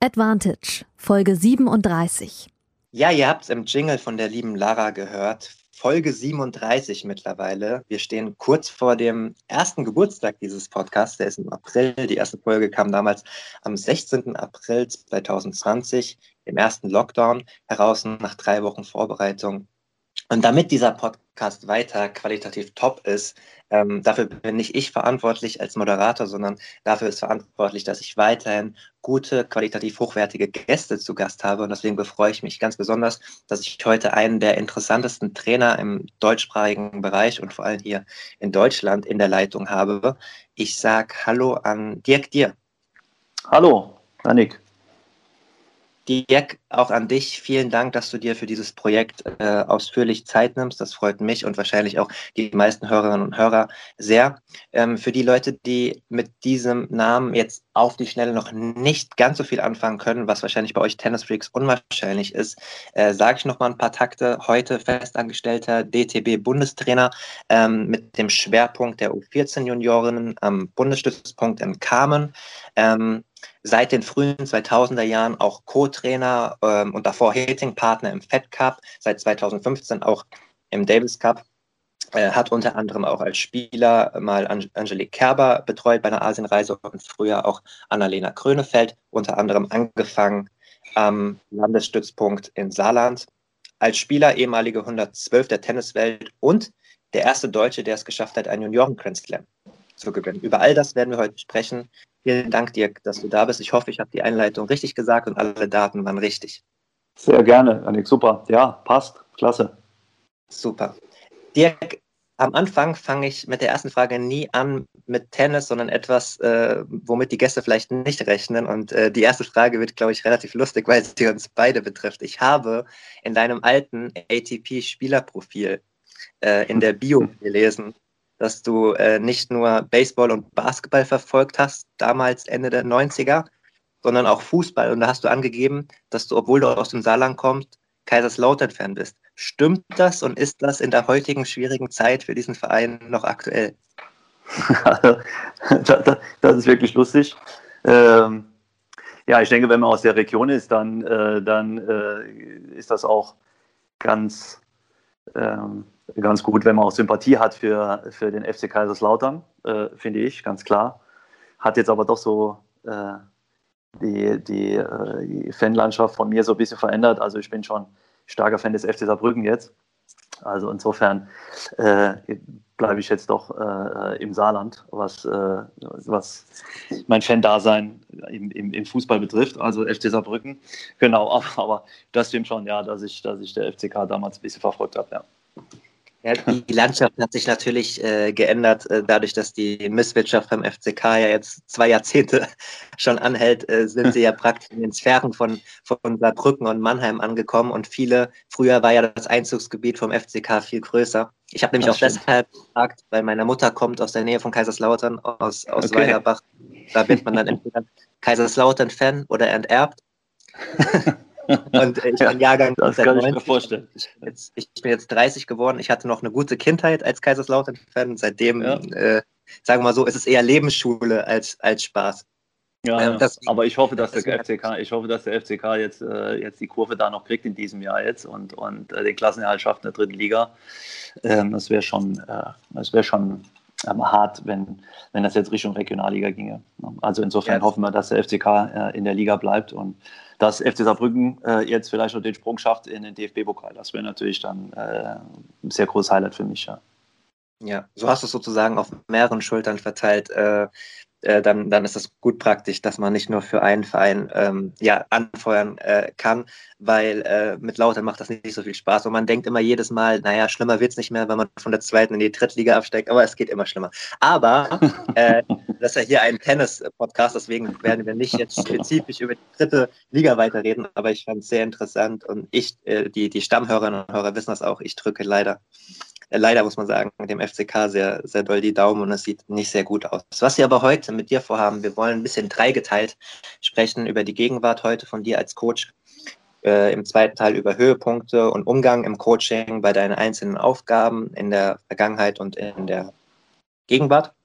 Advantage, Folge 37. Ja, ihr habt es im Jingle von der lieben Lara gehört. Folge 37 mittlerweile. Wir stehen kurz vor dem ersten Geburtstag dieses Podcasts. Der ist im April. Die erste Folge kam damals am 16. April 2020, im ersten Lockdown, heraus nach drei Wochen Vorbereitung. Und damit dieser Podcast weiter qualitativ top ist, ähm, dafür bin nicht ich verantwortlich als Moderator, sondern dafür ist verantwortlich, dass ich weiterhin gute, qualitativ hochwertige Gäste zu Gast habe. Und deswegen befreue ich mich ganz besonders, dass ich heute einen der interessantesten Trainer im deutschsprachigen Bereich und vor allem hier in Deutschland in der Leitung habe. Ich sage Hallo an Dirk Dir. Hallo, Annik. Dirk, auch an dich vielen Dank, dass du dir für dieses Projekt äh, ausführlich Zeit nimmst. Das freut mich und wahrscheinlich auch die meisten Hörerinnen und Hörer sehr. Ähm, für die Leute, die mit diesem Namen jetzt auf die Schnelle noch nicht ganz so viel anfangen können, was wahrscheinlich bei euch Tennis Freaks unwahrscheinlich ist, äh, sage ich noch mal ein paar Takte. Heute festangestellter DTB-Bundestrainer ähm, mit dem Schwerpunkt der U14-Juniorinnen am Bundesstützpunkt in Kamen. Ähm, seit den frühen 2000er Jahren auch Co-Trainer ähm, und davor Hitting-Partner im Fed Cup, seit 2015 auch im Davis Cup. Er hat unter anderem auch als Spieler mal Angelique Kerber betreut bei einer Asienreise und früher auch Annalena Krönefeld, unter anderem angefangen am Landesstützpunkt in Saarland. Als Spieler ehemalige 112 der Tenniswelt und der erste Deutsche, der es geschafft hat, einen Junioren-Grand Slam zu gewinnen. Über all das werden wir heute sprechen. Vielen Dank, Dirk, dass du da bist. Ich hoffe, ich habe die Einleitung richtig gesagt und alle Daten waren richtig. Sehr gerne, Annik. Super. Ja, passt. Klasse. Super. Dirk, am Anfang fange ich mit der ersten Frage nie an mit Tennis, sondern etwas, äh, womit die Gäste vielleicht nicht rechnen. Und äh, die erste Frage wird, glaube ich, relativ lustig, weil sie uns beide betrifft. Ich habe in deinem alten ATP-Spielerprofil äh, in der Bio gelesen, dass du äh, nicht nur Baseball und Basketball verfolgt hast, damals Ende der 90er, sondern auch Fußball. Und da hast du angegeben, dass du, obwohl du aus dem Saarland kommst, Kaiserslautern-Fan bist. Stimmt das und ist das in der heutigen schwierigen Zeit für diesen Verein noch aktuell? das ist wirklich lustig. Ähm, ja, ich denke, wenn man aus der Region ist, dann, äh, dann äh, ist das auch ganz, ähm, ganz gut, wenn man auch Sympathie hat für, für den FC Kaiserslautern, äh, finde ich, ganz klar. Hat jetzt aber doch so äh, die, die, äh, die Fanlandschaft von mir so ein bisschen verändert. Also ich bin schon starker Fan des FC Saarbrücken jetzt. Also insofern äh, bleibe ich jetzt doch äh, im Saarland, was, äh, was mein Fan-Dasein im, im, im, Fußball betrifft, also FC Saarbrücken. Genau, aber, aber, das stimmt schon, ja, dass ich, dass ich der FCK damals ein bisschen verfolgt habe, ja. Ja, die Landschaft hat sich natürlich äh, geändert, äh, dadurch, dass die Misswirtschaft beim FCK ja jetzt zwei Jahrzehnte schon anhält, äh, sind sie ja praktisch in den Sphären von, von Saarbrücken und Mannheim angekommen und viele, früher war ja das Einzugsgebiet vom FCK viel größer. Ich habe nämlich das auch stimmt. deshalb gefragt, weil meine Mutter kommt aus der Nähe von Kaiserslautern, aus, aus okay. Weilerbach. Da wird man dann entweder Kaiserslautern-Fan oder enterbt. Und ich bin Jahrgang das kann 90. ich mir vorstellen. Jetzt, ich bin jetzt 30 geworden. Ich hatte noch eine gute Kindheit als Kaiserslautern-Fan. Seitdem, ja. äh, sagen wir mal so, ist es eher Lebensschule als, als Spaß. Ja, ähm, das, aber ich hoffe, dass der FCK, ich hoffe, dass der FCK jetzt, äh, jetzt die Kurve da noch kriegt in diesem Jahr jetzt und, und äh, den Klassenerhalt schafft in der dritten Liga. Ähm, das wäre schon, äh, das wäre schon ähm, hart, wenn, wenn das jetzt Richtung Regionalliga ginge. Also insofern ja. hoffen wir, dass der FCK äh, in der Liga bleibt und dass FC Saarbrücken äh, jetzt vielleicht noch den Sprung schafft in den DFB-Pokal. Das wäre natürlich dann äh, ein sehr großes Highlight für mich. Ja. Ja, so hast du es sozusagen auf mehreren Schultern verteilt. Äh, äh, dann, dann ist das gut praktisch, dass man nicht nur für einen Verein ähm, ja, anfeuern äh, kann, weil äh, mit Lautern macht das nicht so viel Spaß. Und man denkt immer jedes Mal, naja, schlimmer wird es nicht mehr, wenn man von der zweiten in die Drittliga absteigt, aber es geht immer schlimmer. Aber äh, das ist ja hier ein Tennis-Podcast, deswegen werden wir nicht jetzt spezifisch über die dritte Liga weiterreden, aber ich fand es sehr interessant und ich, äh, die, die Stammhörerinnen und Hörer wissen das auch, ich drücke leider, leider muss man sagen, dem FCK sehr, sehr doll die Daumen und es sieht nicht sehr gut aus. Was wir aber heute mit dir vorhaben, wir wollen ein bisschen dreigeteilt sprechen über die Gegenwart heute von dir als Coach, äh, im zweiten Teil über Höhepunkte und Umgang im Coaching bei deinen einzelnen Aufgaben in der Vergangenheit und in der Gegenwart.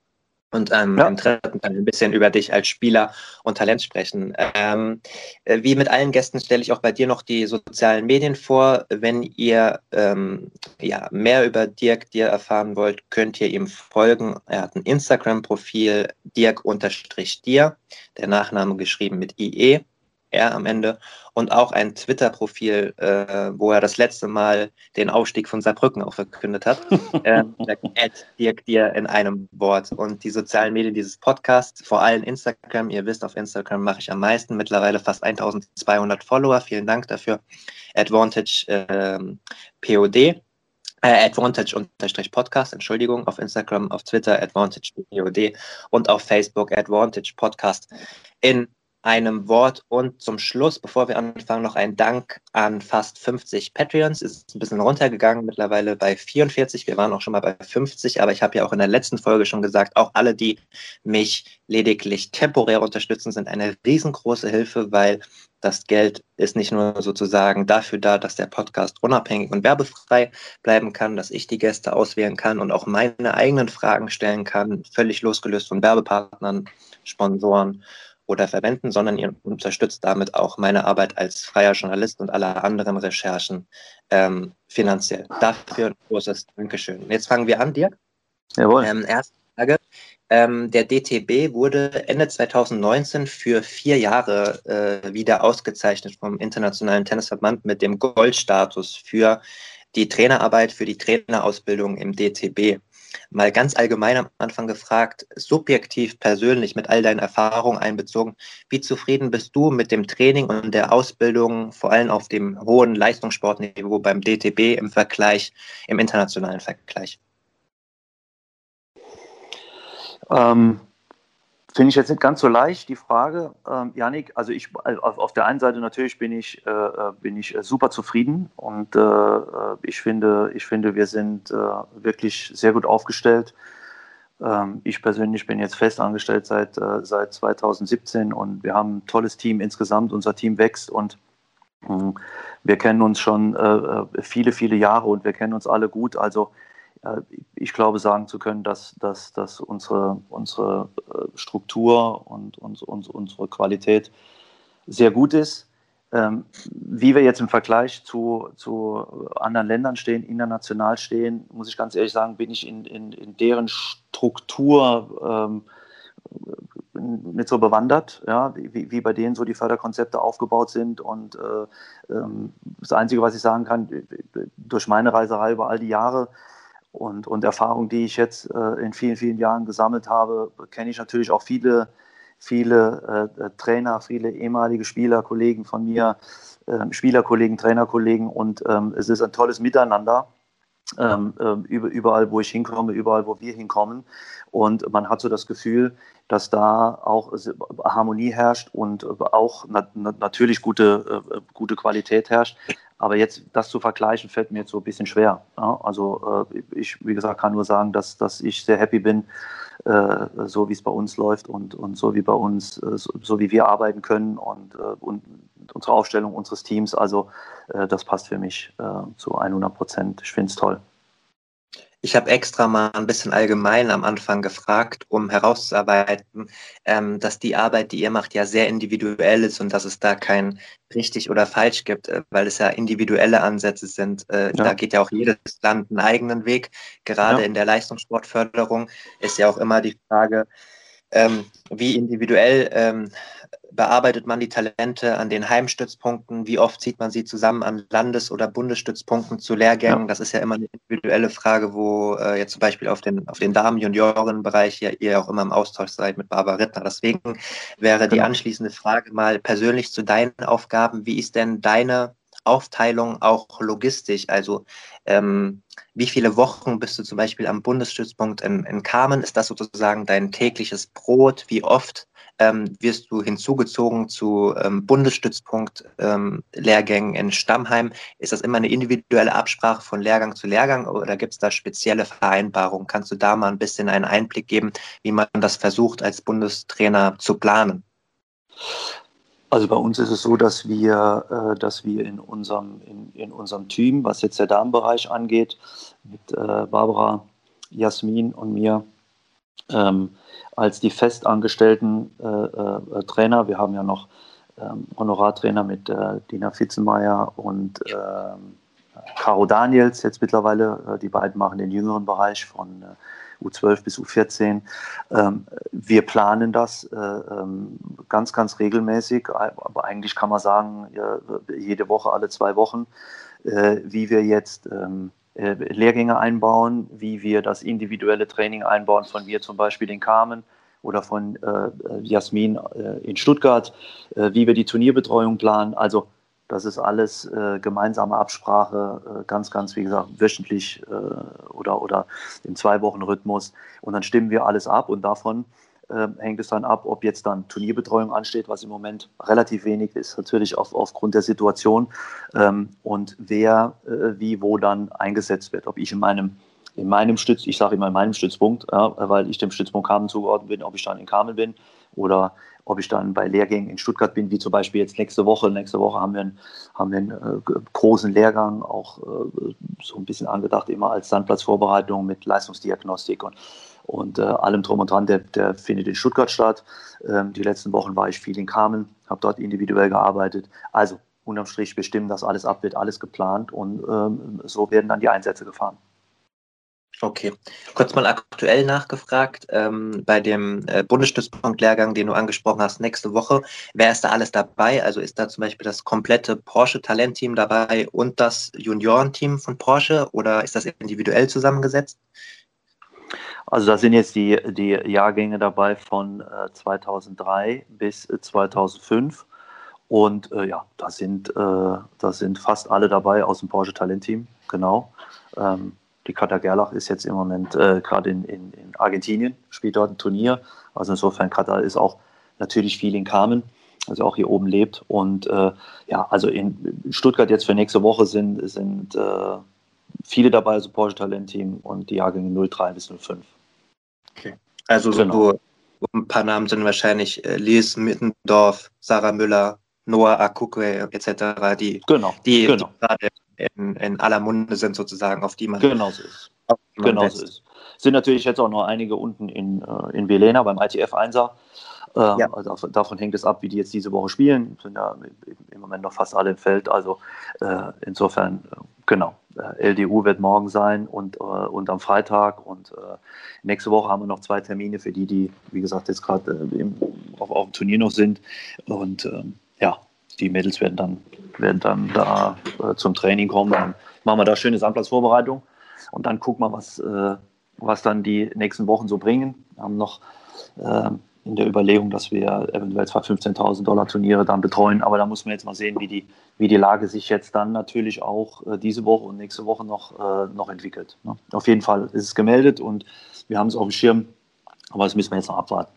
Und ähm, ja. im dritten Teil ein bisschen über dich als Spieler und Talent sprechen. Ähm, äh, wie mit allen Gästen stelle ich auch bei dir noch die sozialen Medien vor. Wenn ihr ähm, ja, mehr über Dirk Dir erfahren wollt, könnt ihr ihm folgen. Er hat ein Instagram-Profil, Dirk-Dir, der Nachname geschrieben mit IE. R am Ende und auch ein Twitter-Profil, äh, wo er das letzte Mal den Aufstieg von Saarbrücken auch verkündet hat. äh, Dirk dir in einem Wort. Und die sozialen Medien dieses Podcasts, vor allem Instagram, ihr wisst, auf Instagram mache ich am meisten, mittlerweile fast 1200 Follower. Vielen Dank dafür. Advantage ähm, POD. Äh, Advantage-Podcast, Entschuldigung, auf Instagram, auf Twitter Advantage POD und auf Facebook Advantage Podcast in einem Wort und zum Schluss, bevor wir anfangen, noch ein Dank an fast 50 Patreons. Ist ein bisschen runtergegangen, mittlerweile bei 44. Wir waren auch schon mal bei 50, aber ich habe ja auch in der letzten Folge schon gesagt, auch alle, die mich lediglich temporär unterstützen, sind eine riesengroße Hilfe, weil das Geld ist nicht nur sozusagen dafür da, dass der Podcast unabhängig und werbefrei bleiben kann, dass ich die Gäste auswählen kann und auch meine eigenen Fragen stellen kann, völlig losgelöst von Werbepartnern, Sponsoren oder Verbänden, sondern ihr unterstützt damit auch meine Arbeit als freier Journalist und alle anderen Recherchen ähm, finanziell. Dafür ein großes Dankeschön. Jetzt fangen wir an, Dirk. Jawohl. Ähm, erste Frage. Ähm, der DTB wurde Ende 2019 für vier Jahre äh, wieder ausgezeichnet vom Internationalen Tennisverband mit dem Goldstatus für die Trainerarbeit, für die Trainerausbildung im DTB mal ganz allgemein am Anfang gefragt, subjektiv persönlich mit all deinen Erfahrungen einbezogen, wie zufrieden bist du mit dem Training und der Ausbildung, vor allem auf dem hohen Leistungssportniveau beim DTB im Vergleich, im internationalen Vergleich? Ähm, Finde ich jetzt nicht ganz so leicht, die Frage, ähm, Janik. Also ich auf, auf, der einen Seite natürlich bin ich, äh, äh bin ich äh, super zufrieden und äh, äh, ich, finde, ich finde, wir sind äh, wirklich sehr gut aufgestellt. Ähm, ich persönlich bin jetzt fest angestellt seit, seit 2017 und wir haben ein tolles Team insgesamt. Unser Team wächst und hm, wir kennen uns schon viele, viele Jahre und wir kennen uns alle gut. Also äh, ich glaube, sagen zu können, dass, dass, dass unsere, unsere äh, Struktur und, und, und unsere Qualität sehr gut ist. Ähm, wie wir jetzt im Vergleich zu, zu anderen Ländern stehen, international stehen, muss ich ganz ehrlich sagen, bin ich in, in, in deren Struktur ähm, nicht so bewandert, ja, wie, wie bei denen so die Förderkonzepte aufgebaut sind. Und äh, ähm, das Einzige, was ich sagen kann, durch meine Reiserei über all die Jahre, und, und Erfahrung, die ich jetzt äh, in vielen, vielen Jahren gesammelt habe, kenne ich natürlich auch viele, viele äh, Trainer, viele ehemalige Spieler, Kollegen von mir, äh, Spielerkollegen, Trainerkollegen und ähm, es ist ein tolles Miteinander. Ähm, ähm überall, wo ich hinkomme, überall, wo wir hinkommen. Und man hat so das Gefühl, dass da auch Harmonie herrscht und auch na natürlich gute, äh, gute Qualität herrscht. Aber jetzt das zu vergleichen, fällt mir jetzt so ein bisschen schwer. Ja? Also äh, ich, wie gesagt, kann nur sagen, dass, dass ich sehr happy bin, äh, so wie es bei uns läuft und, und so wie bei uns, äh, so, so, wie wir arbeiten können und, äh, und unsere Aufstellung unseres Teams. Also äh, das passt für mich zu 100 Prozent. Ich finde es toll. Ich habe extra mal ein bisschen allgemein am Anfang gefragt, um herauszuarbeiten, ähm, dass die Arbeit, die ihr macht, ja sehr individuell ist und dass es da kein richtig oder falsch gibt, äh, weil es ja individuelle Ansätze sind. Äh, ja. Da geht ja auch jedes Land einen eigenen Weg. Gerade ja. in der Leistungssportförderung ist ja auch immer die Frage, ähm, wie individuell ähm, bearbeitet man die Talente an den Heimstützpunkten? Wie oft zieht man sie zusammen an Landes- oder Bundesstützpunkten zu Lehrgängen? Ja. Das ist ja immer eine individuelle Frage, wo äh, jetzt zum Beispiel auf den, auf den Damen-Junioren-Bereich ja ihr auch immer im Austausch seid mit Barbara Rittner. Deswegen wäre die genau. anschließende Frage mal persönlich zu deinen Aufgaben. Wie ist denn deine Aufteilung auch logistisch? Also ähm, wie viele Wochen bist du zum Beispiel am Bundesstützpunkt in, in Kamen? Ist das sozusagen dein tägliches Brot? Wie oft ähm, wirst du hinzugezogen zu ähm, Bundesstützpunkt ähm, in Stammheim? Ist das immer eine individuelle Absprache von Lehrgang zu Lehrgang oder gibt es da spezielle Vereinbarungen? Kannst du da mal ein bisschen einen Einblick geben, wie man das versucht, als Bundestrainer zu planen? Also bei uns ist es so, dass wir, äh, dass wir in unserem, in, in unserem Team, was jetzt der Damenbereich angeht, mit äh, Barbara, Jasmin und mir, ähm, als die festangestellten äh, äh, Trainer, wir haben ja noch ähm, Honorartrainer mit äh, Dina Fitzenmeier und ähm, Caro Daniels jetzt mittlerweile, äh, die beiden machen den jüngeren Bereich von äh, U12 bis U14. Ähm, wir planen das äh, ähm, ganz, ganz regelmäßig, aber eigentlich kann man sagen, jede Woche, alle zwei Wochen, wie wir jetzt ähm, äh, Lehrgänge einbauen, wie wir das individuelle Training einbauen, von mir zum Beispiel in Carmen oder von äh, Jasmin äh, in Stuttgart, äh, wie wir die Turnierbetreuung planen. Also das ist alles äh, gemeinsame Absprache, äh, ganz, ganz, wie gesagt, wöchentlich oder, oder im Zwei-Wochen-Rhythmus. Und dann stimmen wir alles ab und davon äh, hängt es dann ab, ob jetzt dann Turnierbetreuung ansteht, was im Moment relativ wenig ist, natürlich auf, aufgrund der Situation ähm, und wer äh, wie wo dann eingesetzt wird. Ob ich in meinem in meinem Stütz, ich sage immer in meinem Stützpunkt, ja, weil ich dem Stützpunkt Kamen zugeordnet bin, ob ich dann in Kamen bin oder ob ich dann bei Lehrgängen in Stuttgart bin, wie zum Beispiel jetzt nächste Woche. Nächste Woche haben wir einen, haben wir einen äh, großen Lehrgang, auch äh, so ein bisschen angedacht, immer als Sandplatzvorbereitung mit Leistungsdiagnostik und und äh, allem drum und dran, der, der findet in Stuttgart statt. Ähm, die letzten Wochen war ich viel in Kamen, habe dort individuell gearbeitet. Also unterm Strich bestimmen das alles ab, wird alles geplant und ähm, so werden dann die Einsätze gefahren. Okay, kurz mal aktuell nachgefragt, ähm, bei dem äh, Bundesstützpunkt-Lehrgang, den du angesprochen hast, nächste Woche, wer ist da alles dabei? Also ist da zum Beispiel das komplette Porsche-Talentteam dabei und das Juniorenteam von Porsche oder ist das individuell zusammengesetzt? Also da sind jetzt die, die Jahrgänge dabei von äh, 2003 bis 2005. Äh, Und äh, ja, da sind, äh, da sind fast alle dabei aus dem Porsche Talent-Team, genau. Ähm, die Katja Gerlach ist jetzt im Moment äh, gerade in, in, in, Argentinien, spielt dort ein Turnier. Also insofern, Katja ist auch natürlich viel in Carmen, also auch hier oben lebt. Und äh, ja, also in Stuttgart jetzt für nächste Woche sind, sind äh, viele dabei, also Porsche Talent-Team und die Jahrgänge 03 bis 05. Okay. Also genau. so ein paar Namen sind wahrscheinlich äh, Lies Mittendorf, Sarah Müller, Noah Akukwe etc., die, genau, die, genau. die gerade in, in, aller Munde sind sozusagen, auf die man genau so ist. Genau so ist. Sind natürlich jetzt auch noch einige unten in, äh, in Velena beim ITF 1er. Ähm, ja. also davon hängt es ab, wie die jetzt diese Woche spielen. Sind ja im Moment noch fast alle im Feld. Also äh, insofern, äh, genau. Äh, LDU wird morgen sein und, äh, und am Freitag. Und äh, nächste Woche haben wir noch zwei Termine für die, die, wie gesagt, jetzt gerade auf, auf dem Turnier noch sind. Und ähm, ja, die Mädels werden dann, werden dann da äh, zum Training kommen. Dann machen wir da schöne Sandplatzvorbereitung und dann gucken wir, was, äh, was dann die nächsten Wochen so bringen. Wir haben noch ähm, in der Überlegung, dass wir eventuell zwar 15.000 Dollar Turniere dann betreuen, aber da muss man jetzt mal sehen, wie die, wie die Lage sich jetzt dann natürlich auch äh, diese Woche und nächste Woche noch, äh, noch entwickelt. Ne? Auf jeden Fall ist es gemeldet und wir haben es auf dem Schirm, aber das müssen wir jetzt noch abwarten.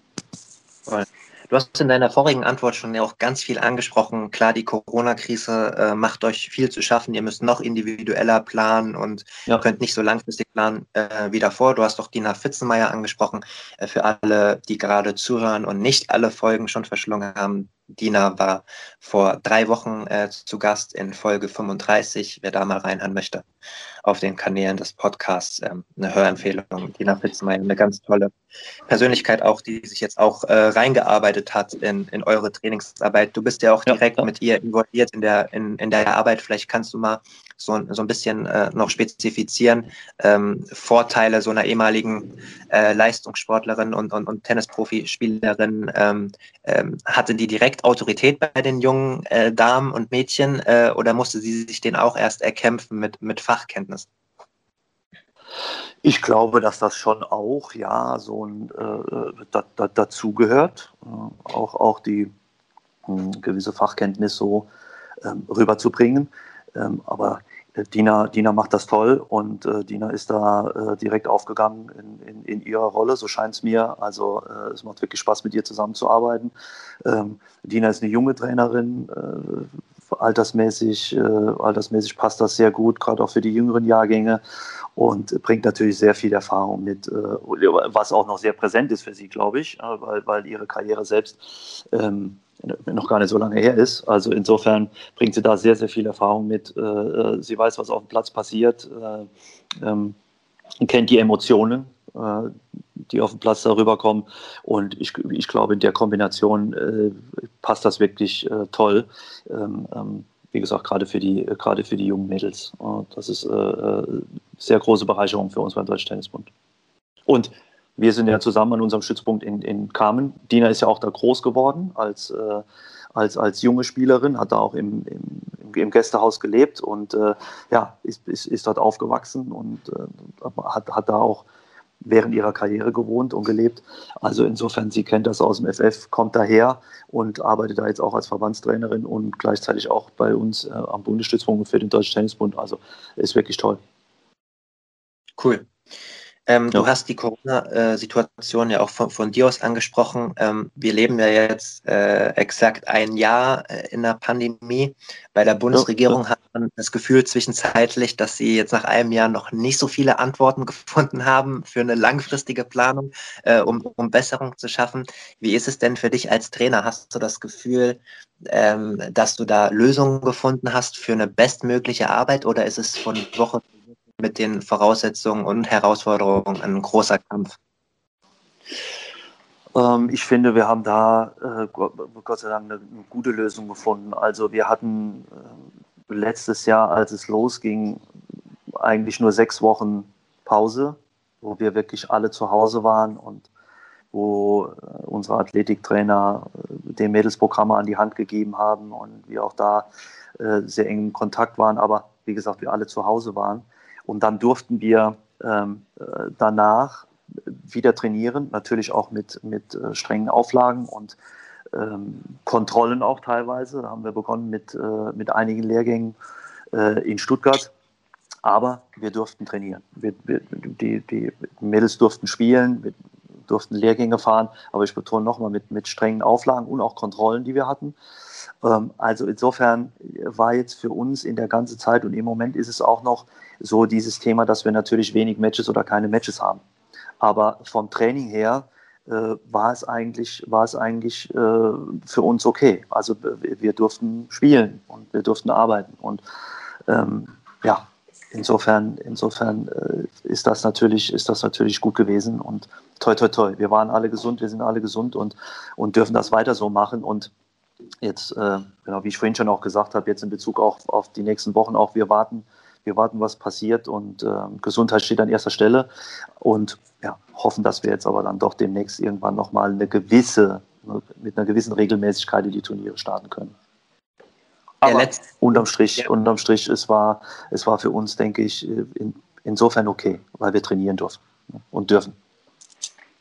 Du hast in deiner vorigen Antwort schon ja auch ganz viel angesprochen. Klar, die Corona-Krise äh, macht euch viel zu schaffen. Ihr müsst noch individueller planen und ja. könnt nicht so langfristig planen äh, wie davor. Du hast doch Dina Fitzenmeier angesprochen. Äh, für alle, die gerade zuhören und nicht alle Folgen schon verschlungen haben, Dina war vor drei Wochen äh, zu Gast in Folge 35. Wer da mal reinhören möchte, auf den Kanälen des Podcasts ähm, eine Hörempfehlung. Dina Fitzmeier, eine ganz tolle Persönlichkeit auch, die sich jetzt auch äh, reingearbeitet hat in, in eure Trainingsarbeit. Du bist ja auch direkt ja. mit ihr involviert in der, in, in der Arbeit. Vielleicht kannst du mal so, so ein bisschen äh, noch spezifizieren, ähm, Vorteile so einer ehemaligen äh, Leistungssportlerin und, und, und Tennisprofispielerin. Ähm, ähm, hatte die direkt Autorität bei den jungen äh, Damen und Mädchen äh, oder musste sie sich den auch erst erkämpfen mit, mit Fachkenntnis? Ich glaube, dass das schon auch ja so ein äh, da, da, dazugehört, äh, auch, auch die äh, gewisse Fachkenntnis so ähm, rüberzubringen. Ähm, aber Dina, Dina macht das toll und äh, Dina ist da äh, direkt aufgegangen in, in, in, ihrer Rolle, so scheint es mir. Also äh, es macht wirklich Spaß, mit ihr zusammenzuarbeiten. Ähm, Dina ist eine junge Trainerin, äh, altersmäßig, äh, altersmäßig passt das sehr gut, gerade auch für die jüngeren Jahrgänge und bringt natürlich sehr viel Erfahrung mit, äh, was auch noch sehr präsent ist für sie, glaube ich, weil, weil ihre Karriere selbst ähm, noch gar nicht so lange her ist. Also insofern bringt sie da sehr, sehr viel Erfahrung mit. Äh, äh, sie weiß, was auf dem Platz passiert, äh, ähm, kennt die Emotionen, die auf dem Platz darüber kommen. Und ich, ich glaube, in der Kombination passt das wirklich toll. Ähm, ähm, wie gesagt, gerade für die, gerade für die jungen Mädels. das ist eine sehr große Bereicherung für uns beim Deutschen Tennisbund. Und wir sind ja zusammen an unserem Stützpunkt in, in Kamen. Dina ist ja auch da groß geworden als, äh, als, als junge Spielerin, hat da auch im, im, im Gästehaus gelebt und äh, ja, ist, ist, ist dort aufgewachsen und äh, hat, hat da auch während ihrer Karriere gewohnt und gelebt. Also insofern, sie kennt das aus dem FF, kommt daher und arbeitet da jetzt auch als Verbandstrainerin und gleichzeitig auch bei uns äh, am Bundesstützpunkt für den Deutschen Tennisbund. Also ist wirklich toll. Cool. Ähm, ja. Du hast die Corona-Situation ja auch von, von, dir aus angesprochen. Ähm, wir leben ja jetzt äh, exakt ein Jahr äh, in der Pandemie. Bei der Bundesregierung ja, hat man das Gefühl zwischenzeitlich, dass sie jetzt nach einem Jahr noch nicht so viele Antworten gefunden haben für eine langfristige Planung, äh, um, um Besserung zu schaffen. Wie ist es denn für dich als Trainer? Hast du das Gefühl, ähm, dass du da Lösungen gefunden hast für eine bestmögliche Arbeit oder ist es von Woche mit den Voraussetzungen und Herausforderungen ein großer Kampf? Ähm, ich finde, wir haben da äh, Gott sei Dank eine, gute Lösung gefunden. Also wir hatten äh, letztes Jahr, als es losging, eigentlich nur sechs Wochen Pause, wo wir wirklich alle zu Hause waren und wo äh, unsere Athletiktrainer den Mädelsprogramme an die Hand gegeben haben und wir auch da sehr eng in Kontakt waren, aber wie gesagt, wir alle zu Hause waren. Und dann durften wir ähm, äh, danach wieder trainieren, natürlich auch mit, mit äh, strengen Auflagen und ähm, Kontrollen auch teilweise. Da haben wir begonnen mit, äh, mit einigen Lehrgängen äh, in Stuttgart. Aber wir durften trainieren. Wir, wir, die, die Mädels durften spielen, wir durften Lehrgänge fahren, aber ich betone nochmal mit, mit strengen Auflagen und auch Kontrollen, die wir hatten. Ähm, also insofern war jetzt für uns in der ganzen Zeit und im Moment ist es auch noch so dieses Thema, dass wir natürlich wenig Matches oder keine Matches haben. Aber vom Training her äh, war es eigentlich, war es eigentlich äh, für uns okay. Also wir, durften spielen und wir durften arbeiten. Und ähm, ja, insofern, insofern äh, ist das natürlich, ist das natürlich gut gewesen und toi toi toi. Wir waren alle gesund, wir sind alle gesund und, und dürfen das weiter so machen. Und jetzt, äh, genau, wie ich vorhin schon auch gesagt habe, jetzt in Bezug auch auf die nächsten Wochen auch, wir warten, wir warten, was passiert und äh, Gesundheit steht an erster Stelle und ja, hoffen, dass wir jetzt aber dann doch demnächst irgendwann nochmal eine gewisse, mit einer gewissen Regelmäßigkeit in die Turniere starten können. Aber ja, unterm Strich, ja. unterm Strich, es war, es war für uns, denke ich, in, insofern okay, weil wir trainieren durften und dürfen.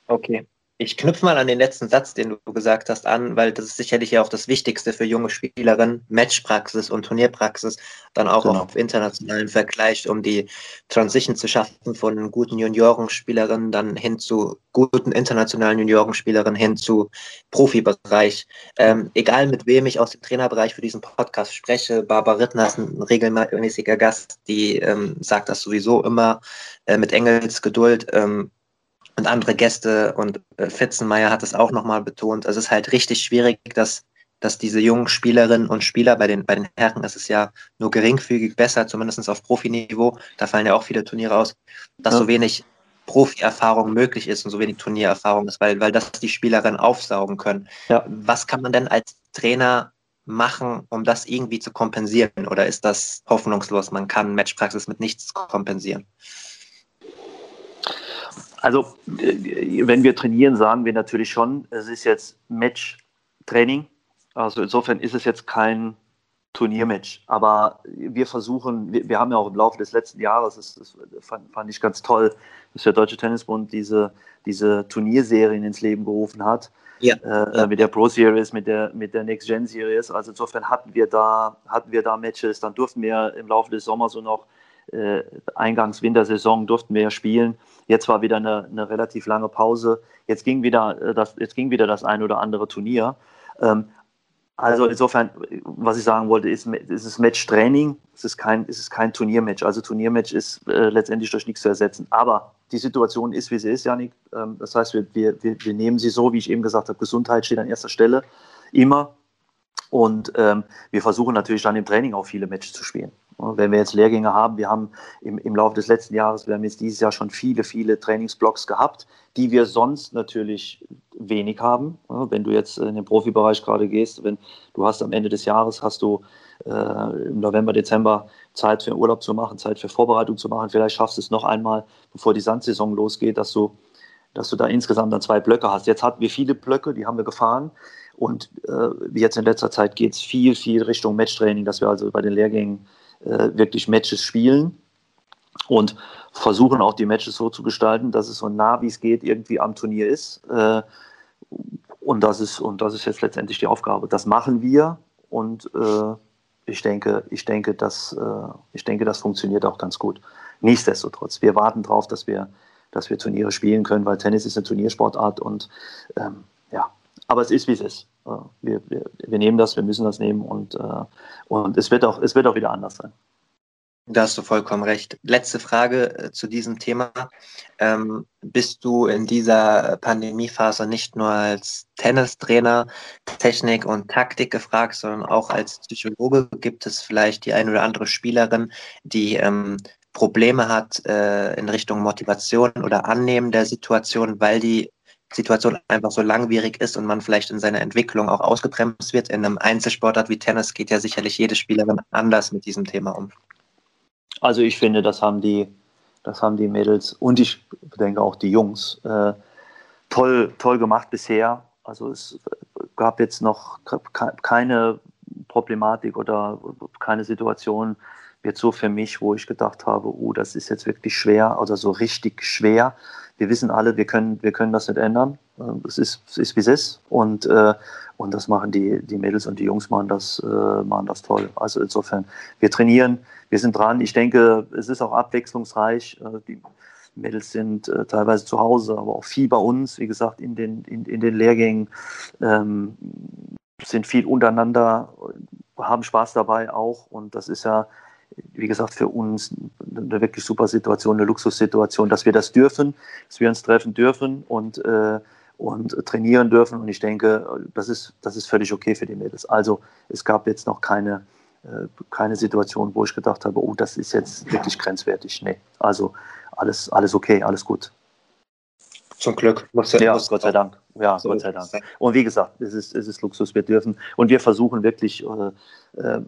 Okay. Ich knüpfe mal an den letzten Satz, den du gesagt hast, an, weil das ist sicherlich ja auch das Wichtigste für junge Spielerinnen, Matchpraxis und Turnierpraxis, dann auch genau. auf internationalen Vergleich, um die Transition zu schaffen von guten Juniorenspielerinnen dann hin zu guten internationalen Juniorenspielerinnen hin zu Profibereich. Ähm, egal mit wem ich aus dem Trainerbereich für diesen Podcast spreche, Barbara Rittner ist ein regelmäßiger Gast, die ähm, sagt das sowieso immer äh, mit Engels Geduld. Ähm, und andere Gäste und äh, Fitzenmeier hat es auch nochmal betont. Es ist halt richtig schwierig, dass, dass diese jungen Spielerinnen und Spieler, bei den, bei den Herren ist es ja nur geringfügig besser, zumindest auf Profiniveau, da fallen ja auch viele Turniere aus, dass ja. so wenig Profi-Erfahrung möglich ist und so wenig Turniererfahrung ist, weil, weil das die Spielerinnen aufsaugen können. Ja. Was kann man denn als Trainer machen, um das irgendwie zu kompensieren? Oder ist das hoffnungslos? Man kann Matchpraxis mit nichts kompensieren. Also, äh, wenn wir trainieren, sagen wir natürlich schon, es ist jetzt Match-Training. Also insofern ist es jetzt kein Turniermatch. Aber wir versuchen, wir, wir, haben ja auch im Laufe des letzten Jahres, das, das fand, fand, ich ganz toll, dass der Deutsche Tennisbund diese, diese Turnierserien ins Leben gerufen hat. ja. äh, mit der Pro Series, mit der, mit der Next Gen Series. Also insofern hatten wir da, hatten wir da Matches, dann durften wir im Laufe des Sommers und noch äh, Eingangs Wintersaison durften wir ja spielen. Jetzt war wieder eine, eine relativ lange Pause. Jetzt ging wieder äh, das, jetzt ging wieder das ein oder andere Turnier. Ähm, also insofern, was ich sagen wollte, ist, ist es Match-Training, es ist kein, es ist kein Turniermatch. Also Turniermatch ist äh, letztendlich durch nichts zu ersetzen. Aber die Situation ist, wie sie ist, Janik. Ähm, das heißt, wir, wir, wir nehmen sie so, wie ich eben gesagt habe, Gesundheit steht an erster Stelle, immer. Und ähm, wir versuchen natürlich dann im Training auch viele Matches zu spielen. Wenn wir jetzt Lehrgänge haben, wir haben im, im Laufe des letzten Jahres, wir haben jetzt dieses Jahr schon viele, viele Trainingsblocks gehabt, die wir sonst natürlich wenig haben. Wenn du jetzt in den Profibereich gerade gehst, wenn du hast am Ende des Jahres, hast du äh, im November, Dezember Zeit für Urlaub zu machen, Zeit für Vorbereitung zu machen. Vielleicht schaffst du es noch einmal, bevor die Sandsaison losgeht, dass du, dass du da insgesamt dann zwei Blöcke hast. Jetzt hatten wir viele Blöcke, die haben wir gefahren. Und äh, jetzt in letzter Zeit geht es viel, viel Richtung Matchtraining, dass wir also bei den Lehrgängen äh, wirklich Matches spielen und versuchen auch die Matches so zu gestalten, dass es so nah wie es geht irgendwie am Turnier ist. Äh, und das ist, und das ist jetzt letztendlich die Aufgabe. Das machen wir und äh, ich denke, ich denke, dass, äh, ich denke, das funktioniert auch ganz gut. Nichtsdestotrotz, wir warten darauf, dass wir, dass wir Turniere spielen können, weil Tennis ist eine Turniersportart und ähm, aber es ist wie es ist. Wir, wir, wir nehmen das, wir müssen das nehmen und, äh, und es, wird auch, es wird auch wieder anders sein. Da hast du vollkommen recht. Letzte Frage äh, zu diesem Thema. Ähm, bist du in dieser Pandemiephase nicht nur als Tennistrainer Technik und Taktik gefragt, sondern auch als Psychologe? Gibt es vielleicht die eine oder andere Spielerin, die ähm, Probleme hat äh, in Richtung Motivation oder Annehmen der Situation, weil die Situation einfach so langwierig ist und man vielleicht in seiner Entwicklung auch ausgebremst wird. In einem Einzelsportart wie Tennis geht ja sicherlich jede Spielerin anders mit diesem Thema um. Also ich finde, das haben die, das haben die Mädels und ich denke auch die Jungs äh, toll, toll gemacht bisher. Also es gab jetzt noch keine Problematik oder keine Situation jetzt so für mich, wo ich gedacht habe, oh, das ist jetzt wirklich schwer oder so richtig schwer wir wissen alle, wir können, wir können das nicht ändern. Ähm, es ist, es ist wie es ist. Und, äh, und das machen die, die Mädels und die Jungs machen das, äh, machen das toll. Also insofern, wir trainieren, wir sind dran. Ich denke, es ist auch abwechslungsreich. Äh, die Mädels sind äh, teilweise zu Hause, aber auch viel bei uns, wie gesagt, in den, in, in den Lehrgängen, ähm, sind viel untereinander, haben Spaß dabei auch. Und das ist ja wie gesagt, für uns eine wirklich super Situation, eine Luxussituation, dass wir das dürfen, dass wir uns treffen dürfen und, äh, und trainieren dürfen. Und ich denke, das ist, das ist völlig okay für die Mädels. Also es gab jetzt noch keine, äh, keine Situation, wo ich gedacht habe, oh, das ist jetzt wirklich grenzwertig. Nee, also alles, alles okay, alles gut. Zum Glück. Muss ja, Gott sei Dank. Ja, so Gott sei Dank. Und wie gesagt, es ist, es ist Luxus, wir dürfen. Und wir versuchen wirklich, äh, äh,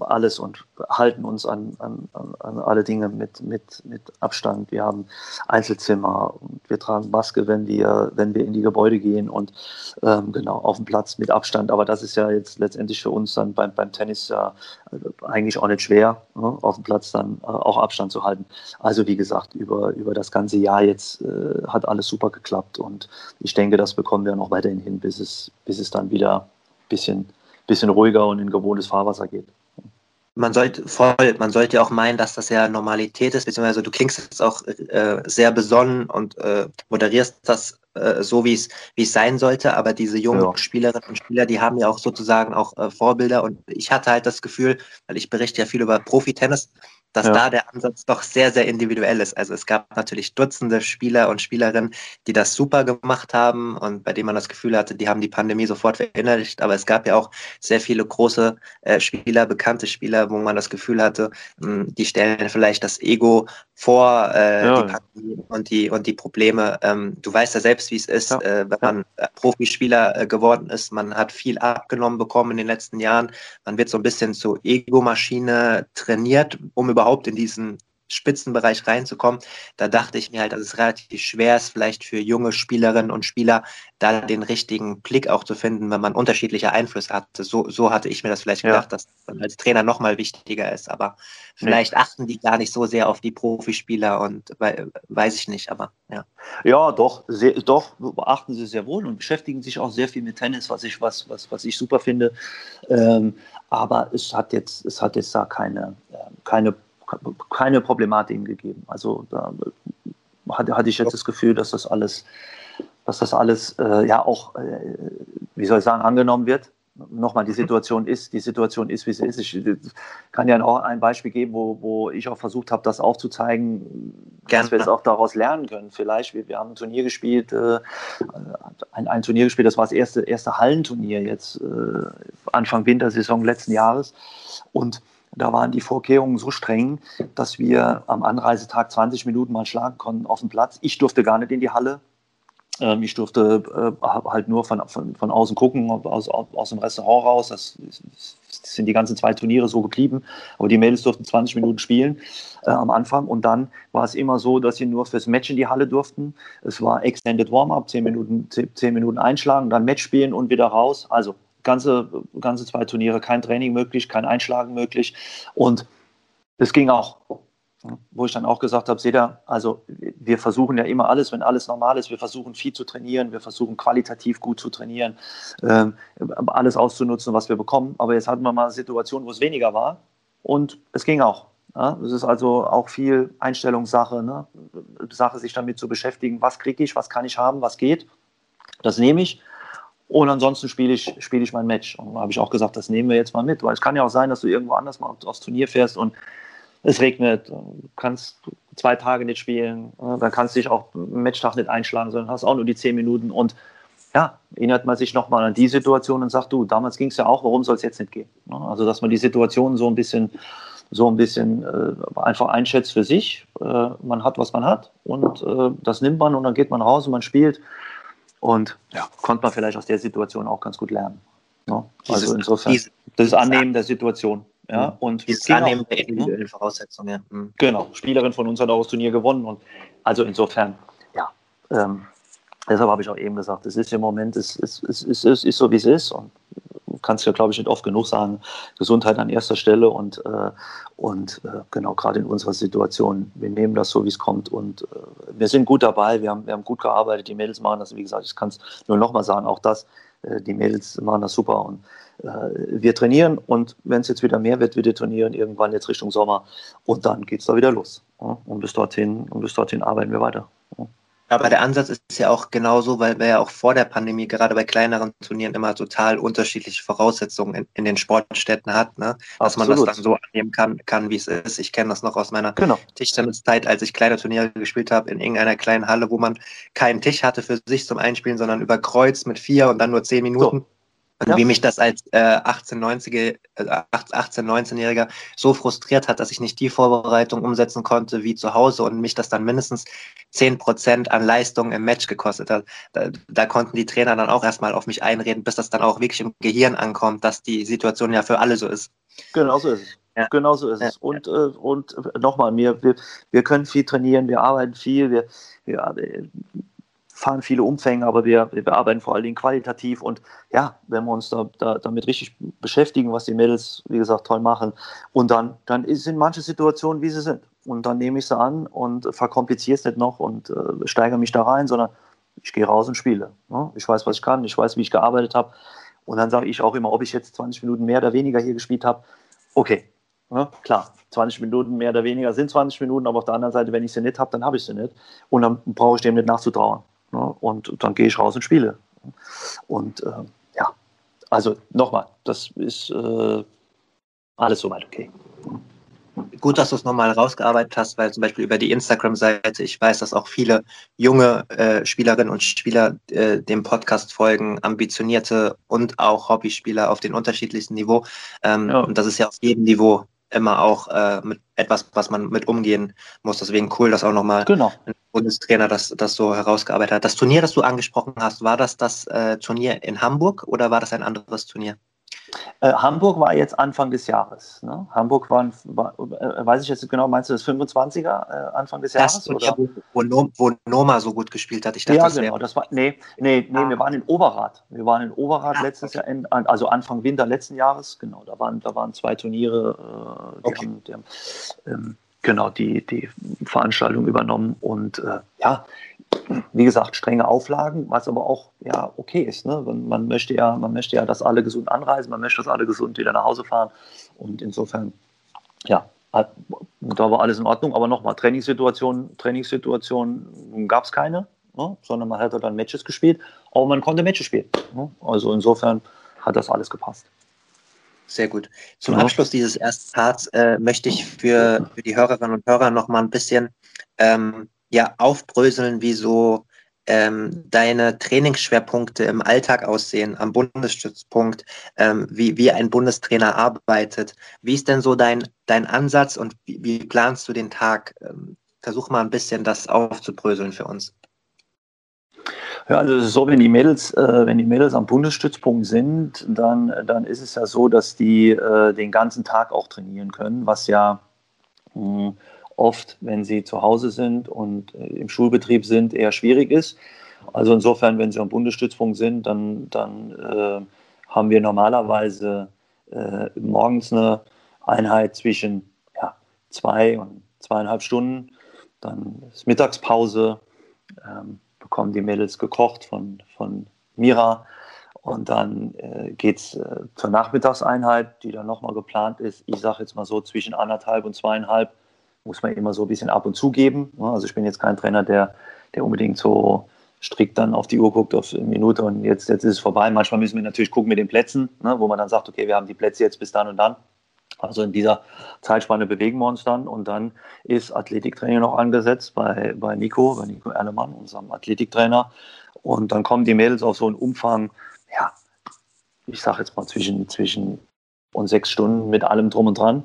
alles und halten uns an, an, an alle Dinge mit, mit, mit Abstand. Wir haben Einzelzimmer und wir tragen Maske, wenn wir, wenn wir in die Gebäude gehen und ähm, genau auf dem Platz mit Abstand. Aber das ist ja jetzt letztendlich für uns dann beim, beim Tennis ja äh, eigentlich auch nicht schwer, ne? auf dem Platz dann äh, auch Abstand zu halten. Also wie gesagt, über, über das ganze Jahr jetzt äh, hat alles super geklappt und ich denke, das bekommen wir noch weiterhin hin, bis es, bis es dann wieder ein bisschen bisschen ruhiger und in gewohntes Fahrwasser geht. Man sollte voll, man sollte ja auch meinen, dass das ja Normalität ist, beziehungsweise du klingst jetzt auch äh, sehr besonnen und äh, moderierst das äh, so, wie es wie es sein sollte. Aber diese jungen ja. Spielerinnen und Spieler, die haben ja auch sozusagen auch äh, Vorbilder. Und ich hatte halt das Gefühl, weil ich berichte ja viel über Profi-Tennis, dass ja. da der Ansatz doch sehr, sehr individuell ist. Also es gab natürlich Dutzende Spieler und Spielerinnen, die das super gemacht haben und bei denen man das Gefühl hatte, die haben die Pandemie sofort verinnerlicht. Aber es gab ja auch sehr viele große äh, Spieler, bekannte Spieler, wo man das Gefühl hatte, mh, hm, die stellen vielleicht das Ego vor äh, ja. die Pandemie und die, und die Probleme. Ähm, du weißt ja selbst, wie es ist, ja. äh, wenn man äh, Profispieler äh, geworden ist. Man hat viel abgenommen bekommen in den letzten Jahren. Man wird so ein bisschen zur Ego-Maschine trainiert, um überhaupt in diesen Spitzenbereich reinzukommen. Da dachte ich mir halt, dass es relativ schwer ist, vielleicht für junge Spielerinnen und Spieler da den richtigen Blick auch zu finden, wenn man unterschiedliche Einflüsse hat. So, so hatte ich mir das vielleicht gedacht, ja. dass man als Trainer nochmal wichtiger ist. Aber vielleicht ja. achten die gar nicht so sehr auf die Profispieler und weiß ich nicht, aber ja. Ja, doch, sehr, doch, achten sie sehr wohl und beschäftigen sich auch sehr viel mit Tennis, was ich, was, was, was ich super finde. Ähm, aber es hat jetzt, es hat jetzt da keine, äh, keine keine Problematiken gegeben. Also da hatte, hatte ich jetzt das Gefühl, dass das alles, dass das alles äh, ja auch, äh, wie soll ich sagen, angenommen wird. Nochmal, die Situation ist, die Situation ist, wie sie ist. Ich kann ja auch ein Beispiel geben, wo, wo ich auch versucht habe, das aufzuzeigen, Gerne. dass wir jetzt auch daraus lernen können. Vielleicht, wir, wir haben ein Turnier gespielt, äh, ein, ein, Turnier gespielt, das war das erste, erste Hallenturnier jetzt äh, Anfang Wintersaison letzten Jahres. Und da waren die Vorkehrungen so streng, dass wir am Anreisetag 20 Minuten mal schlagen konnten auf dem Platz. Ich durfte gar nicht in die Halle. Ähm, ich durfte äh, halt nur von, von, von außen gucken, aus, aus dem Restaurant raus. Das, sind die ganzen zwei Turniere so geblieben. Aber die Mädels durften 20 Minuten spielen äh, am Anfang. Und dann war es immer so, dass sie nur fürs Match in die Halle durften. Es war Extended Warm-up, 10 Minuten, 10 Minuten einschlagen, dann Match spielen und wieder raus. Also ganze, ganze zwei Turniere kein Training möglich, kein Einschlagen möglich. Und es ging auch. Wo ich dann auch gesagt habe, seht ihr, also wir versuchen ja immer alles, wenn alles normal ist, wir versuchen viel zu trainieren, wir versuchen qualitativ gut zu trainieren, ähm, alles auszunutzen, was wir bekommen. Aber jetzt hatten wir mal eine Situation, wo es weniger war und es ging auch. Ja, es ist also auch viel Einstellungssache, ne? Sache, sich damit zu beschäftigen, was kriege ich, was kann ich haben, was geht. Das nehme ich und ansonsten spiele ich, spiele ich mein Match. Und da habe ich auch gesagt, das nehmen wir jetzt mal mit. Weil es kann ja auch sein, dass du irgendwo anders mal aufs Turnier fährst und es regnet, du kannst zwei Tage nicht spielen, dann kannst du dich auch am Matchtag nicht einschlagen, sondern hast auch nur die zehn Minuten. Und ja, erinnert man sich nochmal an die Situation und sagt, du, damals ging es ja auch, warum soll es jetzt nicht gehen? Also, dass man die Situation so ein bisschen, so ein bisschen äh, einfach einschätzt für sich. Äh, man hat, was man hat und äh, das nimmt man und dann geht man raus und man spielt. Und ja, konnte man vielleicht aus der Situation auch ganz gut lernen. Ne? Also insofern, das Annehmen der Situation. Ja, mhm. und dieses Annehmen der individuellen Voraussetzungen. Ja. Mhm. Genau, Spielerin von uns hat auch das Turnier gewonnen. Und also insofern, ja, ähm, deshalb habe ich auch eben gesagt, es ist im Moment, es, es, es, es, es ist so, wie es ist. Und kannst du ja, glaube ich, nicht oft genug sagen, Gesundheit an erster Stelle und, äh, und äh, genau gerade in unserer Situation, wir nehmen das so, wie es kommt und äh, wir sind gut dabei, wir haben, wir haben gut gearbeitet, die Mädels machen das, wie gesagt, ich kann es nur nochmal sagen, auch das, äh, die Mädels machen das super und äh, wir trainieren und wenn es jetzt wieder mehr wird, wir trainieren irgendwann jetzt Richtung Sommer und dann geht es da wieder los. Ja? Und bis dorthin, und bis dorthin arbeiten wir weiter. Ja? Aber der Ansatz ist ja auch genauso, weil wir ja auch vor der Pandemie gerade bei kleineren Turnieren immer total unterschiedliche Voraussetzungen in, in den Sportstätten hat, ne? dass Absolut. man das dann so annehmen kann, kann wie es ist. Ich kenne das noch aus meiner genau. Tischtenniszeit, als ich kleine Turniere gespielt habe in irgendeiner kleinen Halle, wo man keinen Tisch hatte für sich zum Einspielen, sondern über Kreuz mit vier und dann nur zehn Minuten. So. Ja. Wie mich das als äh, 18, 90, 18, 19-Jähriger so frustriert hat, dass ich nicht die Vorbereitung umsetzen konnte wie zu Hause und mich das dann mindestens 10 Prozent an Leistung im Match gekostet hat. Da, da, konnten die Trainer dann auch erstmal auf mich einreden, bis das dann auch wirklich im Gehirn ankommt, dass die Situation ja für alle so ist. Genau so ist es. Ja. Genau so ist es. Und, äh, und nochmal, wir, wir, wir können viel trainieren, wir arbeiten viel, wir, wir fahren viele Umfänge, aber wir, wir arbeiten vor allen Dingen qualitativ und ja, wenn wir uns da, da, damit richtig beschäftigen, was die Mädels, wie gesagt, toll machen und dann, dann sind manche Situationen, wie sie sind und dann nehme ich sie an und verkompliziere es nicht noch und äh, steigere mich da rein, sondern ich gehe raus und spiele. Ne? Ich weiß, was ich kann, ich weiß, wie ich gearbeitet habe und dann sage ich auch immer, ob ich jetzt 20 Minuten mehr oder weniger hier gespielt habe, okay, Ne? Klar, 20 Minuten mehr oder weniger sind 20 Minuten, aber auf der anderen Seite, wenn ich sie nicht habe, dann habe ich sie nicht. Und dann brauche ich dem nicht nachzutrauern. Ne? Und dann gehe ich raus und spiele. Und äh, ja, also nochmal, das ist äh, alles soweit okay. Gut, dass du es nochmal rausgearbeitet hast, weil zum Beispiel über die Instagram-Seite, ich weiß, dass auch viele junge äh, Spielerinnen und Spieler äh, dem Podcast folgen, ambitionierte und auch Hobbyspieler auf den unterschiedlichsten Niveau. Ähm, ja. Und das ist ja auf jedem Niveau immer auch äh, mit etwas, was man mit umgehen muss. Deswegen cool, dass auch nochmal genau. ein Bundestrainer das, das so herausgearbeitet hat. Das Turnier, das du angesprochen hast, war das das äh, Turnier in Hamburg oder war das ein anderes Turnier? Äh, Hamburg war jetzt Anfang des Jahres. Ne? Hamburg war, war äh, weiß ich jetzt genau, meinst du das 25er äh, Anfang des Jahres? Das, oder? Wo, wo, wo, Noma so gut gespielt hat. Ich dachte, ja, das genau. Das war, nee, nee, nee ah. wir waren in Overath. Wir waren in Overath ah, letztes okay. Jahr, also Anfang Winter letzten Jahres. Genau, da waren, da waren zwei Turniere. Äh, die okay. haben, die haben ähm, genau die, die Veranstaltung übernommen. Und äh, ja, wie gesagt, strenge Auflagen, was aber auch ja okay ist. Ne? Man, möchte ja, man möchte ja, dass alle gesund anreisen, man möchte, dass alle gesund wieder nach Hause fahren. Und insofern, ja, da war alles in Ordnung. Aber nochmal, Trainingssituationen, Trainingssituationen gab es keine, ne? sondern man hatte dann Matches gespielt, aber man konnte Matches spielen. Ne? Also insofern hat das alles gepasst. Sehr gut. Zum Abschluss dieses ersten Parts äh, möchte ich für, für die Hörerinnen und Hörer noch mal ein bisschen ähm, ja, aufbröseln, wie so ähm, deine Trainingsschwerpunkte im Alltag aussehen, am Bundesstützpunkt, ähm, wie, wie ein Bundestrainer arbeitet. Wie ist denn so dein, dein Ansatz und wie, wie planst du den Tag? Ähm, versuch mal ein bisschen das aufzubröseln für uns. Ja, also es ist so, wenn die Mädels, äh, wenn die Mädels am Bundesstützpunkt sind, dann, dann ist es ja so, dass die äh, den ganzen Tag auch trainieren können, was ja mh, hm, oft, wenn sie zu Hause sind und äh, im Schulbetrieb sind, eher schwierig ist. Also insofern, wenn sie am Bundesstützpunkt sind, dann, dann äh, haben wir normalerweise äh, morgens eine Einheit zwischen ja, zwei und zweieinhalb Stunden. Dann ist Mittagspause, ähm, bekommen die Mädels gekocht von, von Mira. Und dann äh, geht es äh, zur Nachmittagseinheit, die dann nochmal geplant ist. Ich sage jetzt mal so zwischen anderthalb und zweieinhalb muss man immer so ein bisschen ab und zu geben. Also ich bin jetzt kein Trainer, der, der unbedingt so strikt dann auf die Uhr guckt, auf eine Minute und jetzt, jetzt ist es vorbei. Manchmal müssen wir natürlich gucken mit den Plätzen, ne, wo man dann sagt, okay, wir haben die Plätze jetzt bis dann und dann. Also in dieser Zeitspanne bewegen wir uns dann und dann ist Athletiktraining noch angesetzt bei, bei Nico, bei Nico Erlemann, unserem Athletiktrainer. Und dann kommen die Mädels auf so einen Umfang, ja, ich sage jetzt mal zwischen, zwischen und sechs Stunden mit allem drum und dran.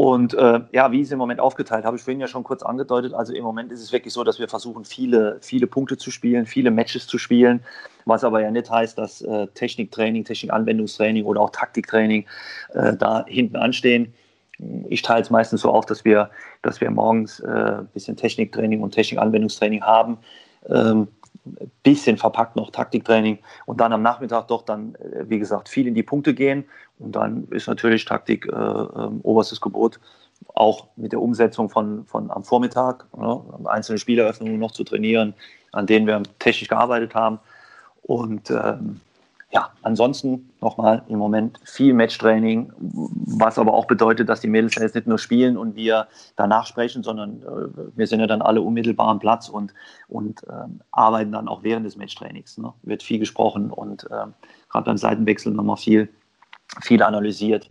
Und äh, ja, wie ist es im Moment aufgeteilt, habe ich vorhin ja schon kurz angedeutet. Also im Moment ist es wirklich so, dass wir versuchen, viele, viele Punkte zu spielen, viele Matches zu spielen, was aber ja nicht heißt, dass äh, Techniktraining, Technikanwendungstraining oder auch Taktiktraining äh, da hinten anstehen. Ich teile es meistens so auf, dass wir, dass wir morgens ein äh, bisschen Techniktraining und Technikanwendungstraining haben. Ähm, bisschen verpackt noch Taktiktraining und dann am Nachmittag doch dann, äh, wie gesagt, viel in die Punkte gehen. Und dann ist natürlich Taktik äh, äh, oberstes Gebot, auch mit der Umsetzung von, von am Vormittag, ne, einzelne Spieleröffnungen noch zu trainieren, an denen wir technisch gearbeitet haben. Und ähm, ja, ansonsten nochmal im Moment viel Matchtraining, was aber auch bedeutet, dass die Mädels jetzt nicht nur spielen und wir danach sprechen, sondern äh, wir sind ja dann alle unmittelbar am Platz und, und ähm, arbeiten dann auch während des Matchtrainings. Ne? Wird viel gesprochen und äh, gerade beim Seitenwechsel nochmal viel, viel analysiert.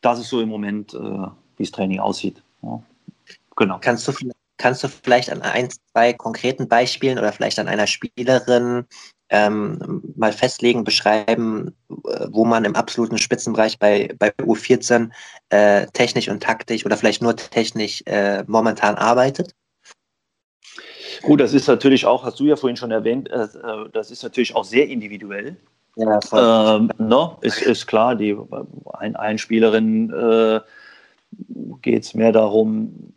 Das ist so im Moment, äh, wie das Training aussieht. Ja. Genau. Kannst du Kannst du vielleicht an ein, zwei konkreten Beispielen oder vielleicht an einer Spielerin ähm, mal festlegen, beschreiben, äh, wo man im absoluten Spitzenbereich bei, bei U14 äh, technisch und taktisch oder vielleicht nur technisch äh, momentan arbeitet? Gut, das ist natürlich auch, hast du ja vorhin schon erwähnt, äh, äh das ist natürlich auch sehr individuell. Ja, ähm, no, ne, ist, ist klar, die ein, ein Spielerin äh, geht es mehr darum,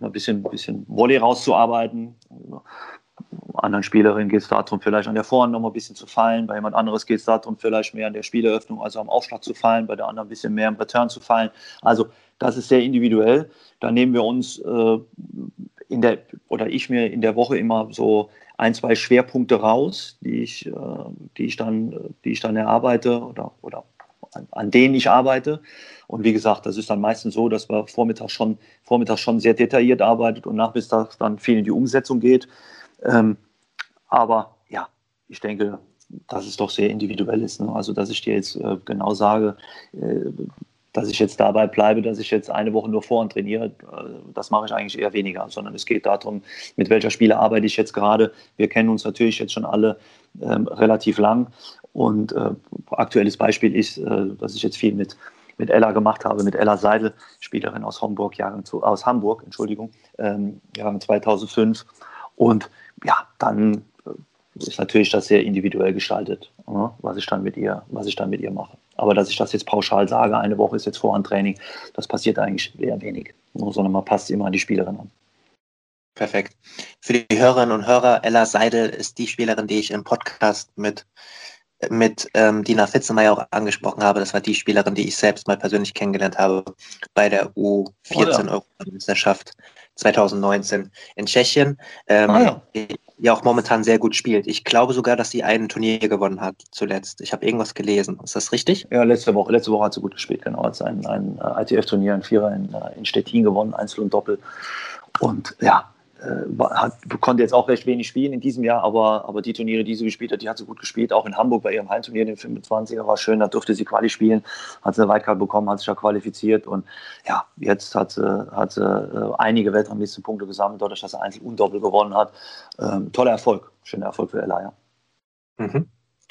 ein bisschen, bisschen Volley rauszuarbeiten anderen Spielerinnen geht es darum, vielleicht an der Vorhand noch mal ein bisschen zu fallen. Bei jemand anderes geht es darum, vielleicht mehr an der Spieleröffnung, also am Aufschlag zu fallen, bei der anderen ein bisschen mehr im Return zu fallen. Also das ist sehr individuell. Da nehmen wir uns äh, in der, oder ich mir in der Woche immer so ein, zwei Schwerpunkte raus, die ich, äh, die ich, dann, die ich dann erarbeite oder, oder an, an denen ich arbeite. Und wie gesagt, das ist dann meistens so, dass wir vormittags schon, vormittags schon sehr detailliert arbeitet und nachmittags dann viel in die Umsetzung geht. Ähm, aber ja, ich denke, dass es doch sehr individuell ist. Ne? Also, dass ich dir jetzt äh, genau sage, äh, dass ich jetzt dabei bleibe, dass ich jetzt eine Woche nur vor und trainiere, äh, das mache ich eigentlich eher weniger, sondern es geht darum, mit welcher Spieler arbeite ich jetzt gerade. Wir kennen uns natürlich jetzt schon alle ähm, relativ lang und äh, aktuelles Beispiel ist, äh, dass ich jetzt viel mit mit Ella gemacht habe, mit Ella Seidel, Spielerin aus Hamburg, Jahrgang, aus Hamburg, Entschuldigung, ähm, Jahrgang 2005. Und ja, dann ist natürlich das sehr individuell gestaltet, was ich dann mit ihr, was ich dann mit ihr mache. Aber dass ich das jetzt pauschal sage, eine Woche ist jetzt Vorhandtraining, das passiert eigentlich eher wenig. Sondern man passt immer an die Spielerin an. Perfekt. Für die Hörerinnen und Hörer, Ella Seidel ist die Spielerin, die ich im Podcast mit, mit ähm, Dina Fitzenmeier auch angesprochen habe. Das war die Spielerin, die ich selbst mal persönlich kennengelernt habe bei der U14 oh, Europameisterschaft 2019 in Tschechien. Ähm, oh, ja. Die auch momentan sehr gut spielt. Ich glaube sogar, dass sie ein Turnier gewonnen hat zuletzt. Ich habe irgendwas gelesen. Ist das richtig? Ja, letzte Woche, letzte Woche hat sie gut gespielt, genau. Hat ein, ein äh, ITF-Turnier, ein Vierer in, äh, in Stettin gewonnen, Einzel und Doppel. Und ja, hat, konnte jetzt auch recht wenig spielen in diesem Jahr, aber, aber die Turniere, die sie gespielt hat, die hat sie gut gespielt. Auch in Hamburg bei ihrem Heimturnier, den 25er, war schön. Da durfte sie Quali spielen, hat sie eine Wildcard bekommen, hat sich da qualifiziert. Und ja, jetzt hat sie, hat sie äh, einige Weltranglistenpunkte gesammelt, dadurch, dass sie Einzel und Doppel gewonnen hat. Ähm, toller Erfolg, schöner Erfolg für Ella, ja. Mhm.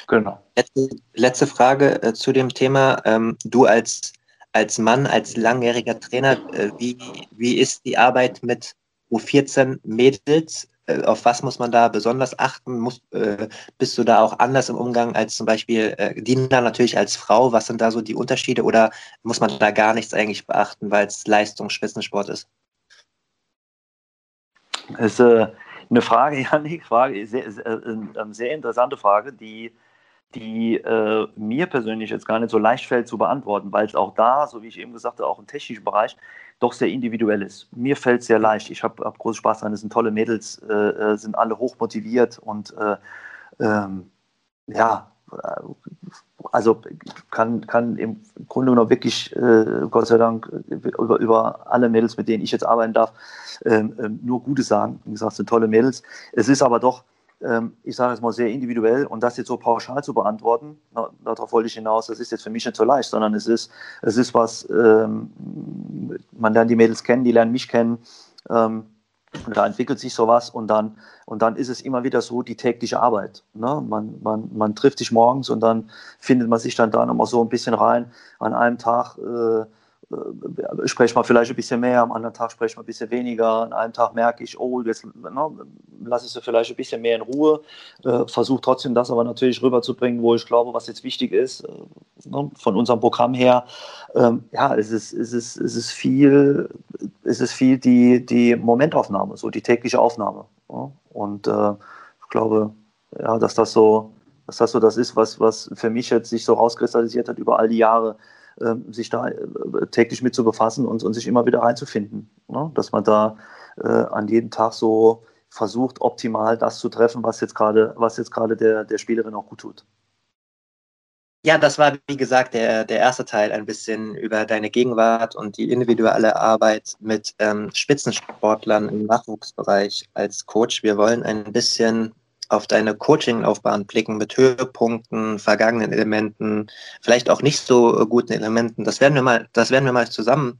Genau. Letzte, letzte Frage äh, zu dem Thema. Ähm, du als, als Mann, als langjähriger Trainer, äh, wie, wie ist die Arbeit mit U14 Mädels, äh, auf was muss man da besonders achten? Muss, äh, bist du da auch anders im Umgang als zum Beispiel äh, Dina natürlich als Frau? Was sind da so die Unterschiede oder muss man da gar nichts eigentlich beachten, weil es Leistungsspitzensport ist? Das ist äh, eine Frage, Janik, Frage, sehr, sehr, äh, sehr interessante Frage, die die äh, mir persönlich jetzt gar nicht so leicht fällt zu beantworten, weil es auch da, so wie ich eben gesagt habe, auch im technischen Bereich doch sehr individuell ist. Mir fällt es sehr leicht. Ich habe hab großen Spaß daran. Es sind tolle Mädels, äh, äh sind alle hoch motiviert und äh, ähm, ja, also kann, kann im Grunde genommen wirklich, äh, Gott sei Dank, über, über alle Mädels, mit denen ich jetzt arbeiten darf, ähm, ähm, nur Gutes sagen. Wie gesagt, sind tolle Mädels. Es ist aber doch ich sage es mal sehr individuell und das jetzt so pauschal zu beantworten, darauf wollte ich hinaus, das ist jetzt für mich nicht so leicht, sondern es ist, es ist was, ähm, man lernt die Mädels kennen, die lernen mich kennen, ähm, da entwickelt sich sowas und dann, und dann ist es immer wieder so die tägliche Arbeit. Ne? Man, man, man trifft sich morgens und dann findet man sich dann da nochmal so ein bisschen rein. An einem Tag äh, äh, spreche mal vielleicht ein bisschen mehr, am anderen Tag spreche ich mal ein bisschen weniger, an einem Tag merke ich, oh, jetzt na, lasse ich sie vielleicht ein bisschen mehr in Ruhe, äh, versuche trotzdem das aber natürlich rüberzubringen, wo ich glaube, was jetzt wichtig ist, äh, ne, von unserem Programm her. Ähm, ja, es ist, es ist, es ist viel, es ist viel die, die Momentaufnahme, so die tägliche Aufnahme. Ja? Und äh, ich glaube, ja, dass das so, dass das so das ist, was, was für mich jetzt sich so rauskristallisiert hat über all die Jahre, sich da äh, täglich mit zu befassen und, und sich immer wieder reinzufinden. Ne? Dass man da äh, an jedem Tag so versucht, optimal das zu treffen, was jetzt gerade, was jetzt gerade der, der Spielerin auch gut tut. Ja, das war, wie gesagt, der, der erste Teil, ein bisschen über deine Gegenwart und die individuelle Arbeit mit ähm, Spitzensportlern im Nachwuchsbereich als Coach. Wir wollen ein bisschen auf deine Coaching-Laufbahn blicken mit Höhepunkten, vergangenen Elementen, vielleicht auch nicht so guten Elementen. Das werden wir mal, das werden wir mal zusammen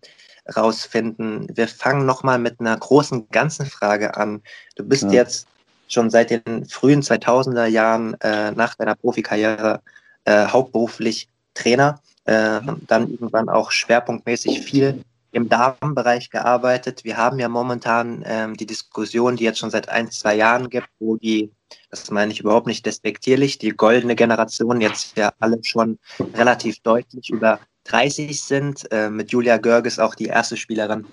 rausfinden. Wir fangen nochmal mit einer großen ganzen Frage an. Du bist ja. jetzt schon seit den frühen 2000er Jahren äh, nach deiner Profikarriere äh, hauptberuflich Trainer, äh, dann irgendwann auch schwerpunktmäßig viel im Damenbereich gearbeitet. Wir haben ja momentan ähm, die Diskussion, die jetzt schon seit ein, zwei Jahren gibt, wo die, das meine ich überhaupt nicht despektierlich, die goldene Generation jetzt ja alle schon relativ deutlich über 30 sind. Äh, mit Julia Görges auch die erste Spielerin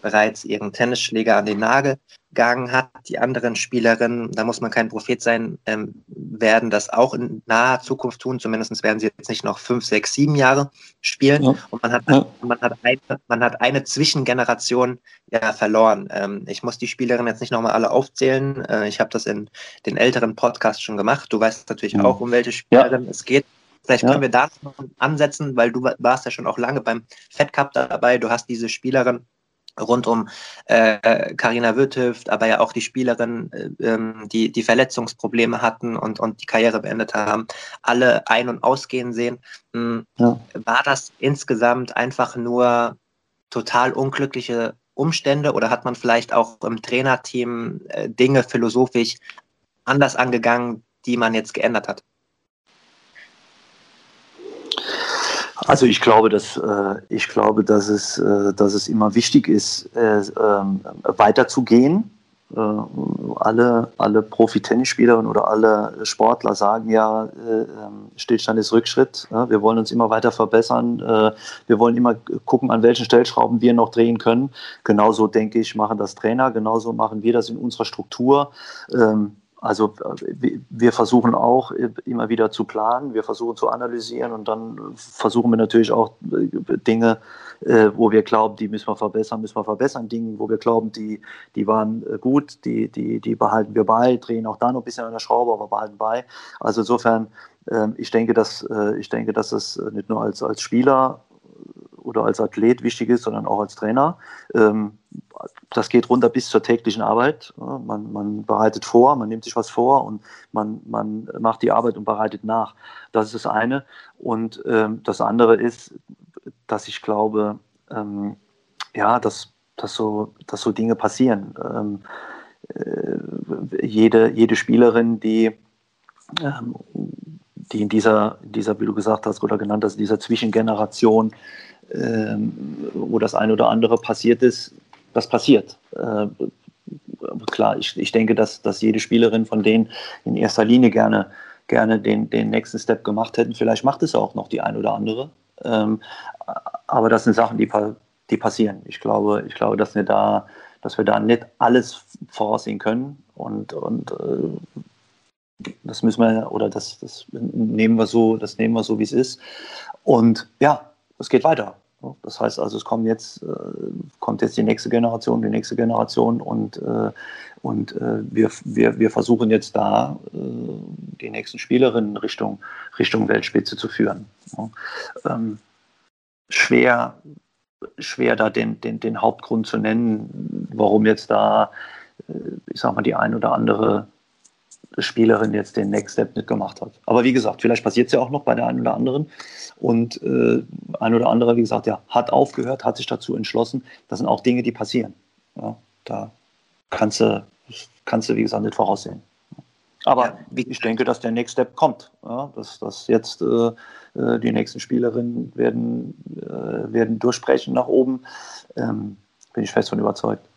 bereits ihren Tennisschläger an den Nagel gegangen hat. Die anderen Spielerinnen, da muss man kein Prophet sein, ähm, werden das auch in naher Zukunft tun. Zumindest werden sie jetzt nicht noch fünf, sechs, sieben Jahre spielen. Ja. Und man hat, ja. man, hat eine, man hat eine Zwischengeneration ja, verloren. Ähm, ich muss die Spielerinnen jetzt nicht nochmal alle aufzählen. Äh, ich habe das in den älteren Podcasts schon gemacht. Du weißt natürlich auch, um welche Spielerin es geht. Vielleicht können wir da noch ansetzen, weil du warst ja schon auch lange beim Fed Cup dabei. Du hast diese Spielerin rund um Karina äh, Wütthöft, aber ja auch die Spielerinnen, äh, ähm, die die Verletzungsprobleme hatten und, und die Karriere beendet haben, alle ein- und ausgehen sehen. Mhm. Ja. War das insgesamt einfach nur total unglückliche Umstände oder hat man vielleicht auch im Trainerteam äh, Dinge philosophisch anders angegangen, die man jetzt geändert hat? Also ich glaube, dass äh, ich glaube, dass es, äh, dass es immer wichtig ist, äh, ähm, weiterzugehen. Äh, alle, alle Profi-Tennisspielerinnen oder alle Sportler sagen ja, äh, ähm, Stillstand ist Rückschritt. Wir wollen uns immer weiter verbessern. Äh, wir wollen immer gucken, an welchen Stellschrauben wir noch drehen können. Genauso denke ich, machen das Trainer. Genauso machen wir das in unserer Struktur. Ähm, also wir versuchen auch immer wieder zu planen, wir versuchen zu analysieren und dann versuchen wir natürlich auch Dinge, äh, wo wir glauben, die müssen wir verbessern, müssen wir verbessern. Dinge, wo wir glauben, die, die waren äh, gut, die, die, die behalten wir bei, drehen auch da noch ein bisschen an der Schraube, aber behalten bei. Also insofern, ähm, ich denke, dass, äh, ich denke, dass es nicht nur als, als Spieler oder als Athlet wichtig ist, sondern auch als Trainer. Ähm, das geht runter bis zur täglichen Arbeit. Man, man, bereitet vor, man nimmt sich was vor und man, man macht die Arbeit und bereitet nach. Das ist das eine. Und ähm, das andere ist, dass ich glaube, ähm, ja, dass, dass, so, dass so Dinge passieren. Äh, jede, jede Spielerin, die, die in dieser, dieser, wie du gesagt hast oder genannt hast, dieser Zwischengeneration, wo das eine oder andere passiert ist, das passiert. Äh, klar, ich, ich denke, dass, dass jede Spielerin von denen in erster Linie gerne, gerne den, den nächsten Step gemacht hätten. Vielleicht macht es auch noch die ein oder andere. Ähm, aber das sind Sachen, die, die passieren. Ich glaube, ich glaube, dass wir da, dass wir da nicht alles voraussehen können und, und äh, das müssen wir oder das, das nehmen wir so, das nehmen wir so, wie es ist. Und ja, es geht weiter. Das heißt also, es kommt jetzt, äh, kommt jetzt die nächste Generation, die nächste Generation und, äh, und äh, wir, wir, wir versuchen jetzt da die nächsten Spielerinnen Richtung, Richtung Weltspitze zu führen. Ähm, schwer, schwer da den, den, den Hauptgrund zu nennen, warum jetzt da, ich sag mal, die ein oder andere Spielerin jetzt den Next Step nicht gemacht hat. Aber wie gesagt, vielleicht passiert es ja auch noch bei der einen oder anderen. Und äh, ein oder andere, wie gesagt, ja, hat aufgehört, hat sich dazu entschlossen. Das sind auch Dinge, die passieren. Ja, da kannst du, kannst du, wie gesagt, nicht voraussehen. Aber ja, ich denke, dass der Next Step kommt. Ja, dass, dass jetzt äh, äh die nächsten Spielerinnen werden, äh, werden durchbrechen nach oben. Ähm, bin ich fest von überzeugt.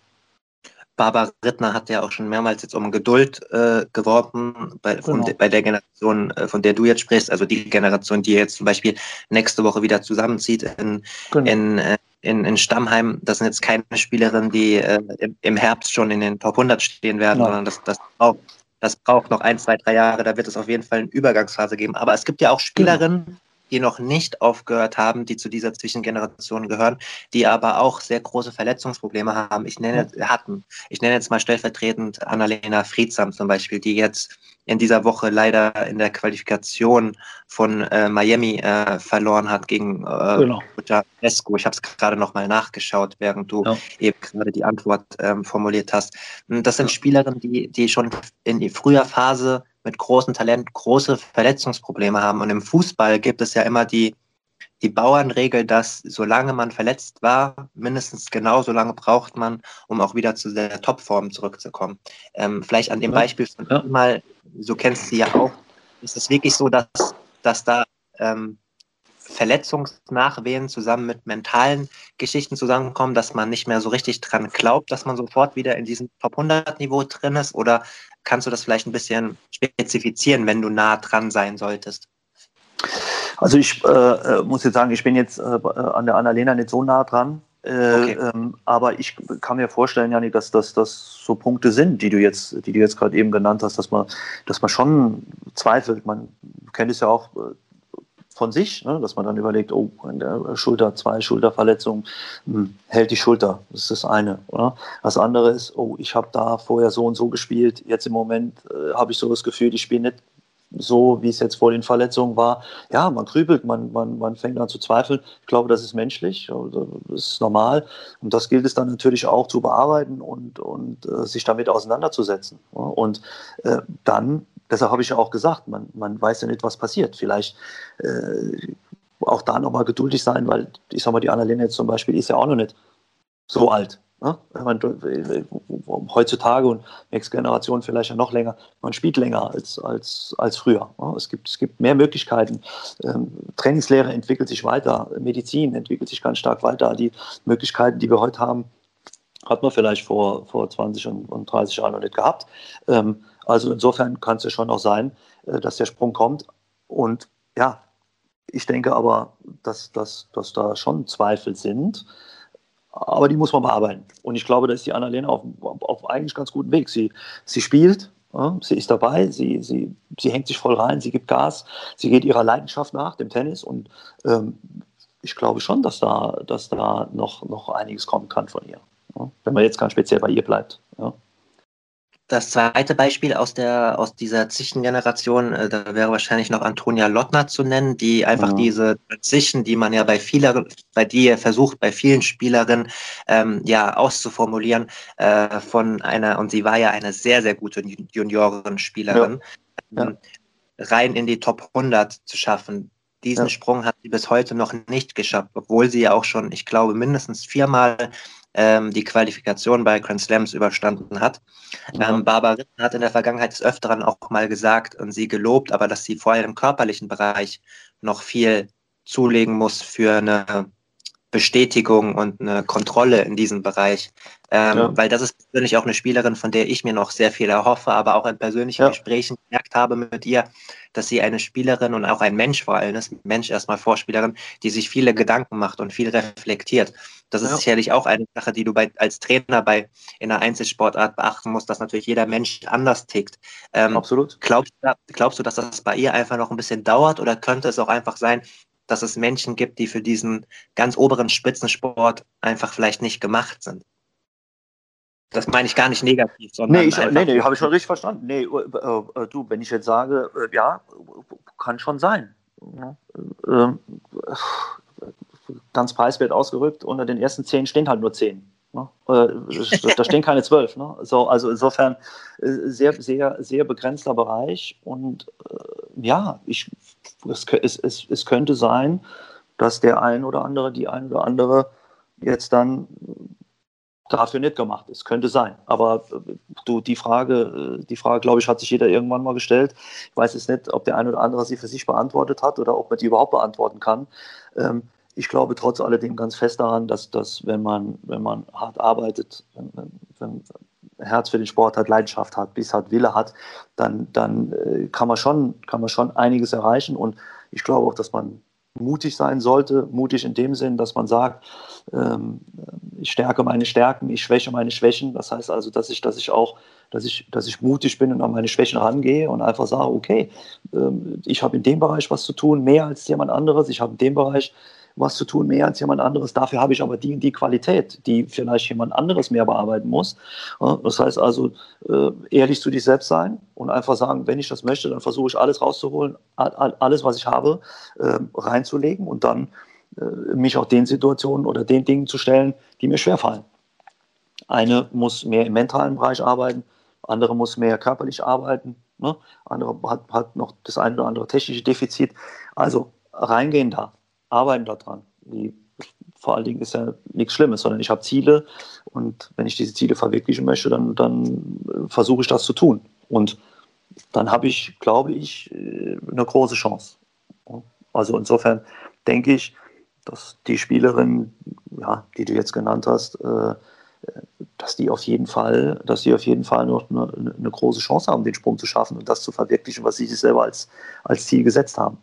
Barbara Rittner hat ja auch schon mehrmals jetzt um Geduld äh, geworben bei, genau. de, bei der Generation, äh, von der du jetzt sprichst, also die Generation, die jetzt zum Beispiel nächste Woche wieder zusammenzieht in, genau. in, äh, in, in Stammheim. Das sind jetzt keine Spielerinnen, die äh, im, im, Herbst schon in den Top 100 stehen werden, Nein. sondern das, das, braucht, das braucht noch ein, zwei, drei Jahre. Da wird es auf jeden Fall eine Übergangsphase geben. Aber es gibt ja auch genau. Spielerinnen, genau die noch nicht aufgehört haben, die zu dieser Zwischengeneration gehören, die aber auch sehr große Verletzungsprobleme haben. Ich nenne, hatten, ich nenne jetzt mal stellvertretend Annalena Friedsam zum Beispiel, die jetzt in dieser Woche leider in der Qualifikation von äh, Miami äh, verloren hat gegen äh, genau. Esco. Ich habe es gerade noch mal nachgeschaut, während du ja. eben gerade die Antwort ähm, formuliert hast. Das sind. Spielerinnen, die, die schon in früher Phase mit großem Talent große Verletzungsprobleme haben. Und im Fußball gibt es ja immer die, die Bauernregel, dass solange man verletzt war, mindestens genauso lange braucht man, um auch wieder zu der Topform zurückzukommen. Ähm, vielleicht an dem ja. Beispiel von ja. mal, so kennst du sie ja auch, ist es wirklich so, dass, dass da ähm, Verletzungsnachwehen zusammen mit mentalen Geschichten zusammenkommen, dass man nicht mehr so richtig dran glaubt, dass man sofort wieder in diesem Top 100 Niveau drin ist? Oder kannst du das vielleicht ein bisschen spezifizieren, wenn du nah dran sein solltest? Also ich äh, äh muss jetzt sagen, ich bin jetzt äh, an der Annalena nicht so nah dran. Äh, okay. ähm, aber ich kann mir vorstellen, Janik, dass das so Punkte sind, die du jetzt, die du jetzt gerade eben genannt hast, dass man, dass man schon zweifelt. Man kennt es ja auch äh, von sich, ne, dass man dann überlegt, oh, in der Schulter, zwei Schulterverletzungen, hm, hält die Schulter. Das ist das eine. Oder? Das andere ist, oh, ich habe da vorher so und so gespielt, jetzt im Moment äh, habe ich so das Gefühl, ich spiele nicht so, wie es jetzt vor den Verletzungen war. Ja, man grübelt, man, man, man fängt an zu zweifeln. Ich glaube, das ist menschlich, also, das ist normal. Und das gilt es dann natürlich auch zu bearbeiten und, und äh, sich damit auseinanderzusetzen. Und äh, dann, deshalb habe ich ja auch gesagt, man, man weiß ja nicht, was passiert. Vielleicht äh, auch da nochmal geduldig sein, weil ich sag mal, die Annalena jetzt zum Beispiel ist ja auch noch nicht so alt. Ne? Man, heutzutage und nächste Generation vielleicht ja noch länger, man spielt länger als, als, als früher. Ne? Es, gibt, es gibt mehr Möglichkeiten. Ähm, Trainingslehre entwickelt sich weiter, Medizin entwickelt sich ganz stark weiter. Die Möglichkeiten, die wir heute haben, Hat man vielleicht vor, vor 20 und, und 30 Jahren noch nicht gehabt. Ähm, also insofern kann es ja schon auch sein, äh, dass der Sprung kommt. Und ja, ich denke aber, dass, dass, dass da schon Zweifel sind. Aber die muss man bearbeiten. Und ich glaube, da ist die Annalena auf, auf, eigentlich ganz guten Weg. Sie, sie spielt, sie ist dabei, sie, sie, sie hängt sich voll rein, sie gibt Gas, sie geht ihrer Leidenschaft nach, dem Tennis. Und ähm, ich glaube schon, dass da, dass da noch, noch einiges kommen kann von ihr. Wenn man jetzt ganz speziell bei ihr bleibt. Ja. Das zweite Beispiel aus der aus dieser Zichengeneration, äh, da wäre wahrscheinlich noch Antonia Lottner zu nennen, die einfach ja. diese Zischen, die man ja bei vieler, bei die versucht, bei vielen Spielerinnen ähm, ja auszuformulieren, äh, von einer, und sie war ja eine sehr, sehr gute Juniorenspielerin, ja. ähm, rein in die Top 100 zu schaffen. Diesen Sprung hat sie bis heute noch nicht geschafft, obwohl sie ja auch schon, ich glaube, mindestens viermal ähm, die Qualifikation bei Grand Slams überstanden hat. Mhm. Ähm, Barbara Ritter hat in der Vergangenheit des Öfteren auch mal gesagt und sie gelobt, aber dass sie vor allem im körperlichen Bereich noch viel zulegen muss für eine Bestätigung und eine Kontrolle in diesem Bereich. Ähm, ja. Weil das ist persönlich auch eine Spielerin, von der ich mir noch sehr viel erhoffe, aber auch in persönlichen ja. Gesprächen gemerkt habe mit ihr, dass sie eine Spielerin und auch ein Mensch vor allem ist, Mensch erstmal Vorspielerin, die sich viele Gedanken macht und viel reflektiert. Das ist ja. sicherlich auch eine Sache, die du bei, als Trainer bei in einer Einzelsportart beachten musst, dass natürlich jeder Mensch anders tickt. Ähm, Absolut. Glaubst, glaubst du, dass das bei ihr einfach noch ein bisschen dauert oder könnte es auch einfach sein, dass es Menschen gibt, die für diesen ganz oberen Spitzensport einfach vielleicht nicht gemacht sind. Das meine ich gar nicht negativ, sondern. Nee, ich, nee, nee habe ich schon richtig verstanden. Nee, äh, äh, du, wenn ich jetzt sage, äh, ja, kann schon sein. Ähm, ganz preiswert ausgerückt, unter den ersten zehn stehen halt nur zehn. Ne? da stehen keine zwölf. Ne? So, also insofern sehr, sehr, sehr begrenzter Bereich. Und ja, ich es, es, es, es könnte sein, dass der ein oder andere, die ein oder andere jetzt dann dafür nicht gemacht ist. Könnte sein. Aber äh, du, die Frage, äh, die Frage, glaube ich, hat sich jeder irgendwann mal gestellt. Ich weiß jetzt nicht, ob der ein oder andere sie für sich beantwortet hat oder ob man die überhaupt beantworten kann. Ähm, ich glaube trotz alledem ganz fest daran, dass, dass wenn man, wenn man hart arbeitet, wenn, wenn, Herz für den Sport hat, Leidenschaft hat, Biss hat, Wille hat, dann, dann äh, kann, man schon, kann man schon einiges erreichen. Und ich glaube auch, dass man mutig sein sollte. Mutig in dem Sinn, dass man sagt, ähm, ich stärke meine Stärken, ich schwäche meine Schwächen. Das heißt also, dass ich, dass ich auch, dass ich, dass ich mutig bin und an meine Schwächen rangehe und einfach sage, okay, ähm, ich habe in dem Bereich was zu tun, mehr als jemand anderes. Ich habe in dem Bereich was zu tun, mehr als jemand anderes. Dafür habe ich aber die die Qualität, die vielleicht jemand anderes mehr bearbeiten muss. Das heißt also, äh, ehrlich zu dich selbst sein und einfach sagen, wenn ich das möchte, dann versuche ich alles rauszuholen, alles, was ich habe, ähm, reinzulegen und dann äh, mich auch den Situationen oder den Dingen zu stellen, die mir schwerfallen. Eine muss mehr im mentalen Bereich arbeiten, andere muss mehr körperlich arbeiten, ne? andere hat, hat noch das eine oder andere technische Defizit. Also reingehen da arbeiten daran. Die, vor allen Dingen ist ja nichts Schlimmes, sondern ich habe Ziele und wenn ich diese Ziele verwirklichen möchte, dann, dann versuche ich das zu tun. Und dann habe ich, glaube ich, eine große Chance. Also insofern denke ich, dass die Spielerin, ja, die du jetzt genannt hast, äh, dass die auf jeden Fall, dass die auf jeden Fall noch eine, eine, große Chance haben, den Sprung zu schaffen und das zu verwirklichen, was sie sich selber als, als Ziel gesetzt haben.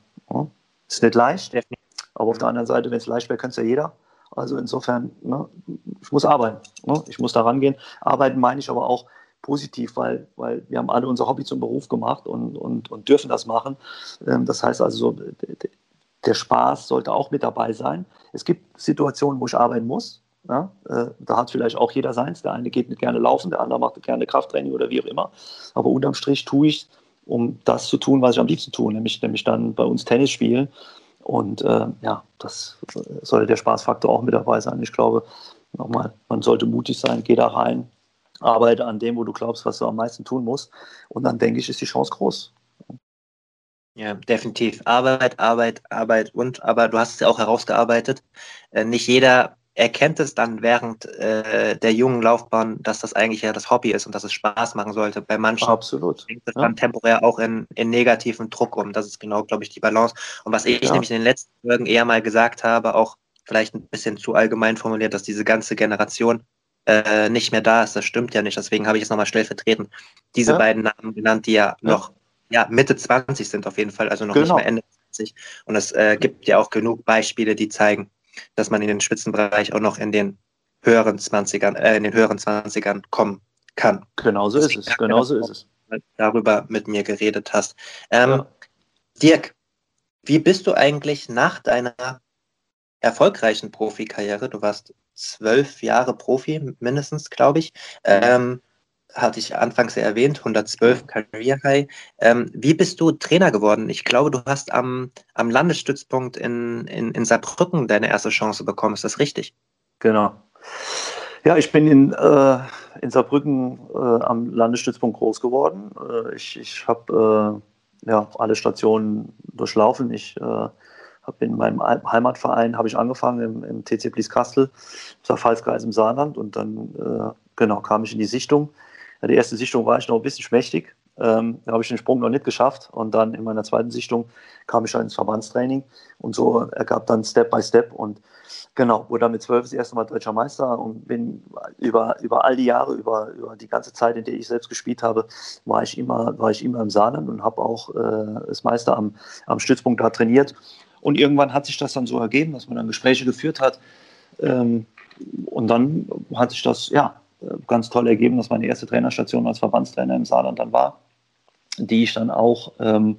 Ist nicht leicht, aber auf der anderen Seite, wenn es leicht wäre, könnte es ja jeder. Also insofern, ne, ich muss arbeiten. Ne? Ich muss da rangehen. Arbeiten meine ich aber auch positiv, weil, weil wir haben alle unser Hobby zum Beruf gemacht und, und, und dürfen das machen. Ähm, das heißt also, der Spaß sollte auch mit dabei sein. Es gibt Situationen, wo ich arbeiten muss. Ja? Äh, da hat vielleicht auch jeder seins. Der eine geht nicht gerne laufen, der andere macht gerne Krafttraining oder wie auch immer. Aber unterm Strich tue ich um das zu tun, was ich am liebsten tue, nämlich, nämlich dann bei uns Tennis spielen. Und äh, ja, das sollte der Spaßfaktor auch mit dabei sein. Ich glaube, nochmal, man sollte mutig sein, geh da rein, arbeite an dem, wo du glaubst, was du am meisten tun musst. Und dann denke ich, ist die Chance groß. Ja, definitiv. Arbeit, Arbeit, Arbeit und, aber du hast es ja auch herausgearbeitet. Äh, nicht jeder erkennt es dann während äh, der jungen Laufbahn, dass das eigentlich ja das Hobby ist und dass es Spaß machen sollte. Bei manchen Absolut. bringt es ja. dann temporär auch in, in negativen Druck um. Das ist genau, glaube ich, die Balance. Und was ich ja. nämlich in den letzten Folgen eher mal gesagt habe, auch vielleicht ein bisschen zu allgemein formuliert, dass diese ganze Generation äh, nicht mehr da ist. Das stimmt ja nicht. Deswegen habe ich jetzt nochmal stellvertretend diese ja. beiden Namen genannt, die ja, ja, noch ja, Mitte 20 sind auf jeden Fall, also noch genau. nicht mehr Ende 20. Und es äh, gibt ja auch genug Beispiele, die zeigen, dass man in den Spitzenbereich auch noch in den höheren 20ern, äh, in den höheren 20ern kommen kann. Genauso ist es. Genauso ist es. Darüber mit mir geredet hast. Ähm, ja. Dirk, wie bist du eigentlich nach deiner erfolgreichen Profikarriere, du warst zwölf Jahre Profi, mindestens, glaube ich, ähm, hatte ich anfangs erwähnt, 112 Career High. Ähm, wie bist du Trainer geworden? Ich glaube, du hast am, am Landesstützpunkt in, in, in Saarbrücken deine erste Chance bekommen. Ist das richtig? Genau. Ja, ich bin in, äh, in Saarbrücken äh, am Landesstützpunkt groß geworden. Äh, ich ich habe äh, ja, alle Stationen durchlaufen. Ich äh, habe in meinem Heimatverein ich angefangen im, im TC Blies Kastel, Pfalzkreis im Saarland und dann äh, genau kam ich in die Sichtung. Ja, die erste Sichtung war ich noch ein bisschen schmächtig. Ähm, da habe ich den Sprung noch nicht geschafft und dann in meiner zweiten Sichtung kam ich dann ins Verbandstraining und so ergab dann Step by Step und Genau, wurde dann mit zwölf das erste Mal deutscher Meister und bin über, über all die Jahre, über, über die ganze Zeit, in der ich selbst gespielt habe, war ich immer, war ich immer im Saarland und habe auch äh, das Meister am, am Stützpunkt da trainiert. Und irgendwann hat sich das dann so ergeben, dass man dann Gespräche geführt hat. Ähm, und dann hat sich das ja ganz toll ergeben, dass meine erste Trainerstation als Verbandstrainer im Saarland dann war, die ich dann auch ähm,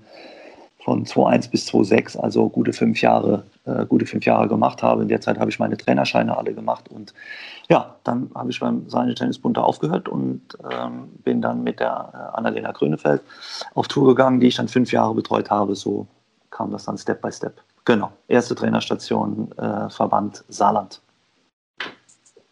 von 2001 bis 2006, also gute fünf Jahre, äh, gute fünf Jahre gemacht habe. In der Zeit habe ich meine Trainerscheine alle gemacht und ja, dann habe ich beim Seine Tennisbund aufgehört und ähm, bin dann mit der äh, Annalena Grönefeld auf Tour gegangen, die ich dann fünf Jahre betreut habe. So kam das dann Step by Step. Genau, erste Trainerstation äh, Verband Saarland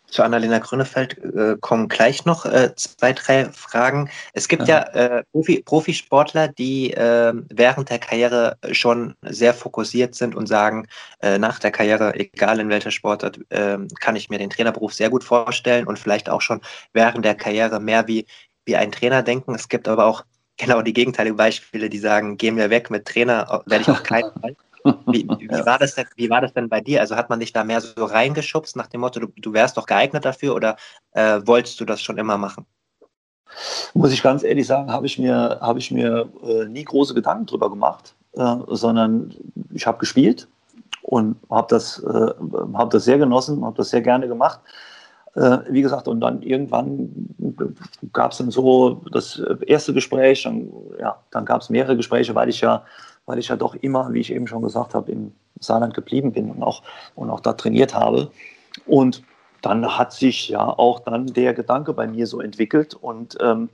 zu Annalena Grünefeld äh, kommen gleich noch äh, zwei, drei Fragen. Es gibt ja, ja äh, Profi, Profisportler, die äh, während der Karriere schon sehr fokussiert sind und sagen, äh, nach der Karriere, egal in welcher Sportart, äh, kann ich mir den Trainerberuf sehr gut vorstellen und vielleicht auch schon während der Karriere mehr wie, wie ein Trainer denken. Es gibt aber auch genau die gegenteiligen Beispiele, die sagen, geh mir weg mit Trainer, werde ich auf keinen Fall. Wie, wie, war das denn, wie war das denn bei dir? Also hat man dich da mehr so reingeschubst nach dem Motto, du, du wärst doch geeignet dafür oder äh, wolltest du das schon immer machen? Muss ich ganz ehrlich sagen, habe ich mir, hab ich mir äh, nie große Gedanken drüber gemacht, äh, sondern ich habe gespielt und habe das, äh, hab das sehr genossen, habe das sehr gerne gemacht. Äh, wie gesagt, und dann irgendwann gab es dann so das erste Gespräch, dann, ja, dann gab es mehrere Gespräche, weil ich ja weil ich ja doch immer, wie ich eben schon gesagt habe, im Saarland geblieben bin und auch, und auch da trainiert habe. Und dann hat sich ja auch dann der Gedanke bei mir so entwickelt und ähm,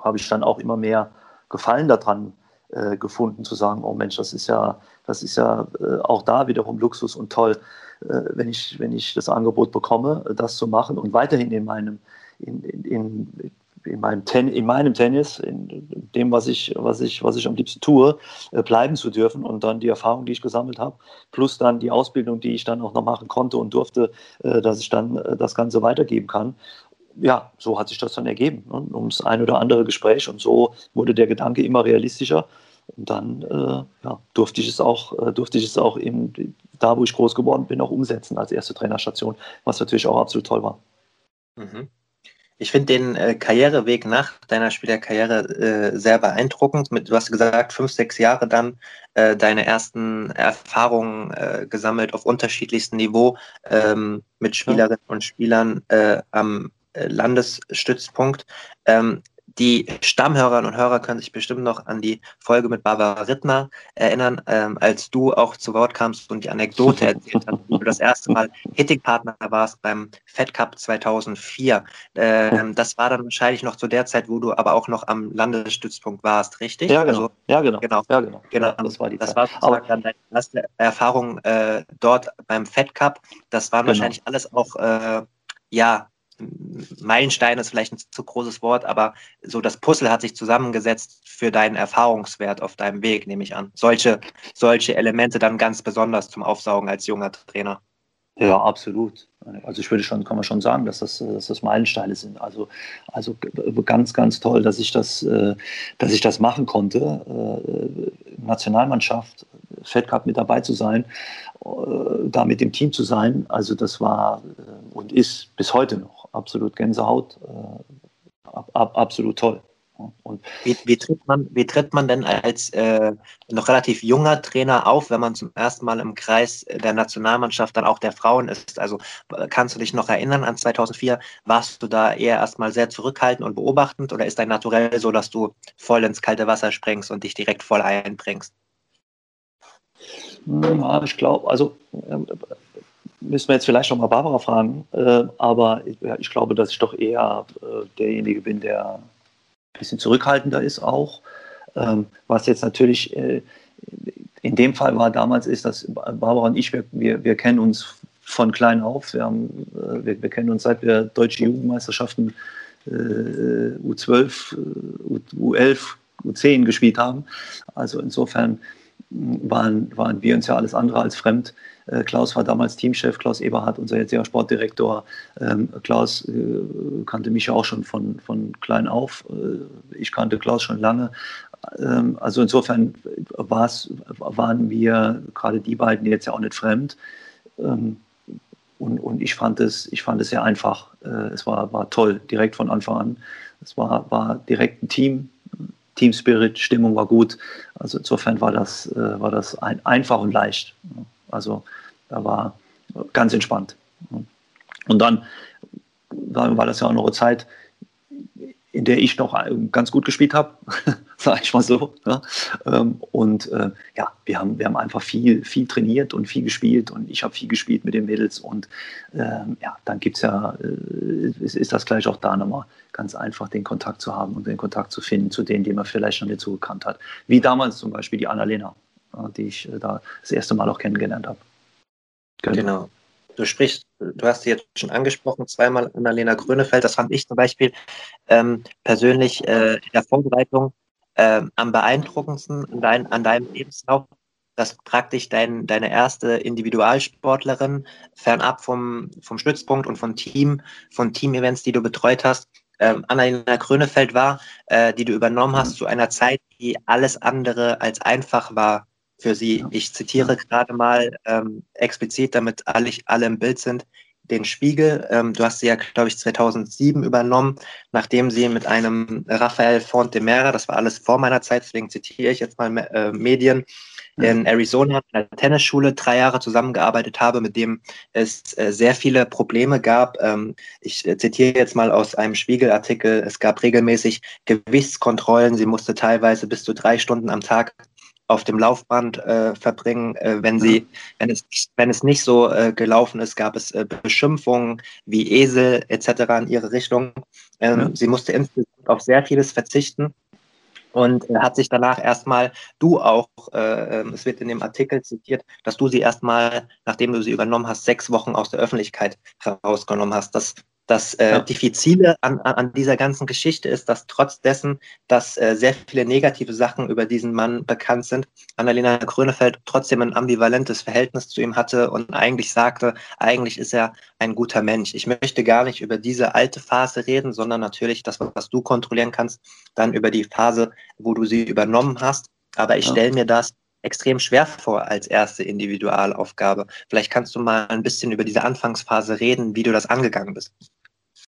habe ich dann auch immer mehr Gefallen daran äh, gefunden, zu sagen, oh Mensch, das ist ja, das ist ja äh, auch da wiederum Luxus und toll, äh, wenn, ich, wenn ich das Angebot bekomme, das zu machen und weiterhin in meinem, in, in, in in meinem, Ten in meinem Tennis, in dem, was ich, was ich, was ich am liebsten tue, äh, bleiben zu dürfen und dann die Erfahrung, die ich gesammelt habe, plus dann die Ausbildung, die ich dann auch noch machen konnte und durfte, äh, dass ich dann äh, das Ganze weitergeben kann. Ja, so hat sich das dann ergeben, ne? ums ein oder andere Gespräch und so wurde der Gedanke immer realistischer und dann äh, ja, durfte ich es auch, äh, durfte ich es auch in, da, wo ich groß geworden bin, auch umsetzen als erste Trainerstation, was natürlich auch absolut toll war. Mhm. Ich finde den äh, Karriereweg nach deiner Spielerkarriere äh, sehr beeindruckend. Mit, du hast gesagt, fünf, sechs Jahre dann äh, deine ersten Erfahrungen äh, gesammelt auf unterschiedlichstem Niveau ähm, mit Spielerinnen und Spielern äh, am äh, Landesstützpunkt. Ähm, die Stammhörerinnen und Hörer können sich bestimmt noch an die Folge mit Barbara Rittner erinnern, ähm, als du auch zu Wort kamst und die Anekdote erzählt hast, wie du das erste Mal Hitting-Partner warst beim Fed Cup 2004. Ähm, das war dann wahrscheinlich noch zu der Zeit, wo du aber auch noch am Landesstützpunkt warst, richtig? Ja, genau. Also, ja, genau. genau. Ja, genau. genau. das war die das Zeit. war dann deine erste Erfahrung äh, dort beim Fed Cup. Das waren genau. wahrscheinlich alles auch äh, ja, Meilenstein ist vielleicht ein zu großes Wort, aber so das Puzzle hat sich zusammengesetzt für deinen Erfahrungswert auf deinem Weg, nehme ich an. Solche, solche Elemente dann ganz besonders zum Aufsaugen als junger Trainer. Ja, absolut. Also ich würde schon, kann man schon sagen, dass das, dass das Meilensteine sind. Also, also ganz, ganz toll, dass ich das, äh, dass ich das machen konnte. Äh, Nationalmannschaft, Fed mit dabei zu sein, äh, da mit dem Team zu sein. Also das war und ist bis heute noch absolut Gänsehaut, äh, ab, ab, absolut toll. Und wie, wie, tritt man, wie tritt man denn als äh, noch relativ junger Trainer auf, wenn man zum ersten Mal im Kreis der Nationalmannschaft dann auch der Frauen ist? Also kannst du dich noch erinnern an 2004? Warst du da eher erstmal sehr zurückhaltend und beobachtend oder ist dein Naturell so, dass du voll ins kalte Wasser springst und dich direkt voll einbringst? Ja, ich glaube, also äh, müssen wir jetzt vielleicht noch mal Barbara fragen, äh, aber ich, ich glaube, dass ich doch eher äh, derjenige bin, der ein bisschen zurückhaltender ist auch. Ähm, was jetzt natürlich äh, in dem Fall war damals ist, dass Barbara und ich, wir, wir, wir kennen uns von klein auf. Wir, haben, äh, wir, wir, kennen uns seit wir deutsche Jugendmeisterschaften äh, U12, U11, U10 gespielt haben. Also insofern waren, waren wir uns ja alles andere als fremd. Äh, Klaus war damals Teamchef, Klaus Eberhardt, unser jetziger Sportdirektor. Ähm, Klaus äh, kannte mich ja auch schon von, von klein auf. Äh, ich kannte Klaus schon lange. Ähm, also insofern waren wir, gerade die beiden, jetzt ja auch nicht fremd. Ähm, und, und ich fand es, ich fand es sehr einfach. es war, war toll, direkt von Anfang an. Es war, war direkt ein Team, Team Spirit, Stimmung war gut. Also insofern war das, äh, war das ein, einfach und leicht. Also da war ganz entspannt. Und dann war, das ja auch noch eine Zeit, in der ich noch ganz gut gespielt habe, sage ich mal so. Ja. Ähm, und äh, ja, wir haben, wir haben einfach viel, viel trainiert und viel gespielt und ich habe viel gespielt mit den Mädels und ähm, ja, dann gibt es ja, äh, ist, ist, das gleich auch da nochmal ganz einfach, den Kontakt zu haben und den Kontakt zu finden zu denen, die man vielleicht noch nicht so gekannt hat. Wie damals zum Beispiel die Annalena, die ich äh, da das erste Mal auch kennengelernt habe. Genau. genau. Du sprichst, du hast sie jetzt schon angesprochen, zweimal Annalena Grönefeld. Das fand ich zum Beispiel ähm, persönlich äh, in der Vorbereitung äh, am beeindruckendsten an, dein, an deinem Lebenslauf, dass praktisch dein, deine erste Individualsportlerin fernab vom, vom Stützpunkt und von Team, von Team-Events, die du betreut hast, ähm, Annalena Grönefeld war, äh, die du übernommen hast zu einer Zeit, die alles andere als einfach war für Sie. Ich zitiere gerade mal ähm, explizit, damit alle, alle im Bild sind, den Spiegel. Ähm, du hast sie ja, glaube ich, 2007 übernommen, nachdem sie mit einem Raphael Fontemera, das war alles vor meiner Zeit, deswegen zitiere ich jetzt mal äh, Medien, in Arizona in einer Tennisschule drei Jahre zusammengearbeitet habe, mit dem es äh, sehr viele Probleme gab. Ähm, ich äh, zitiere jetzt mal aus einem Spiegelartikel. Es gab regelmäßig Gewichtskontrollen. Sie musste teilweise bis zu drei Stunden am Tag auf dem Laufband äh, verbringen. Äh, wenn sie, wenn es, wenn es nicht so äh, gelaufen ist, gab es äh, Beschimpfungen wie Esel etc. in ihre Richtung. Ähm, ja. Sie musste insgesamt auf sehr vieles verzichten und äh, hat sich danach erstmal, du auch, äh, ähm, es wird in dem Artikel zitiert, dass du sie erstmal, nachdem du sie übernommen hast, sechs Wochen aus der Öffentlichkeit herausgenommen hast. Das das äh, ja. Diffizile an, an dieser ganzen Geschichte ist, dass trotz dessen, dass äh, sehr viele negative Sachen über diesen Mann bekannt sind, Annalena Grönefeld trotzdem ein ambivalentes Verhältnis zu ihm hatte und eigentlich sagte, eigentlich ist er ein guter Mensch. Ich möchte gar nicht über diese alte Phase reden, sondern natürlich das, was du kontrollieren kannst, dann über die Phase, wo du sie übernommen hast. Aber ich ja. stelle mir das extrem schwer vor als erste Individualaufgabe. Vielleicht kannst du mal ein bisschen über diese Anfangsphase reden, wie du das angegangen bist.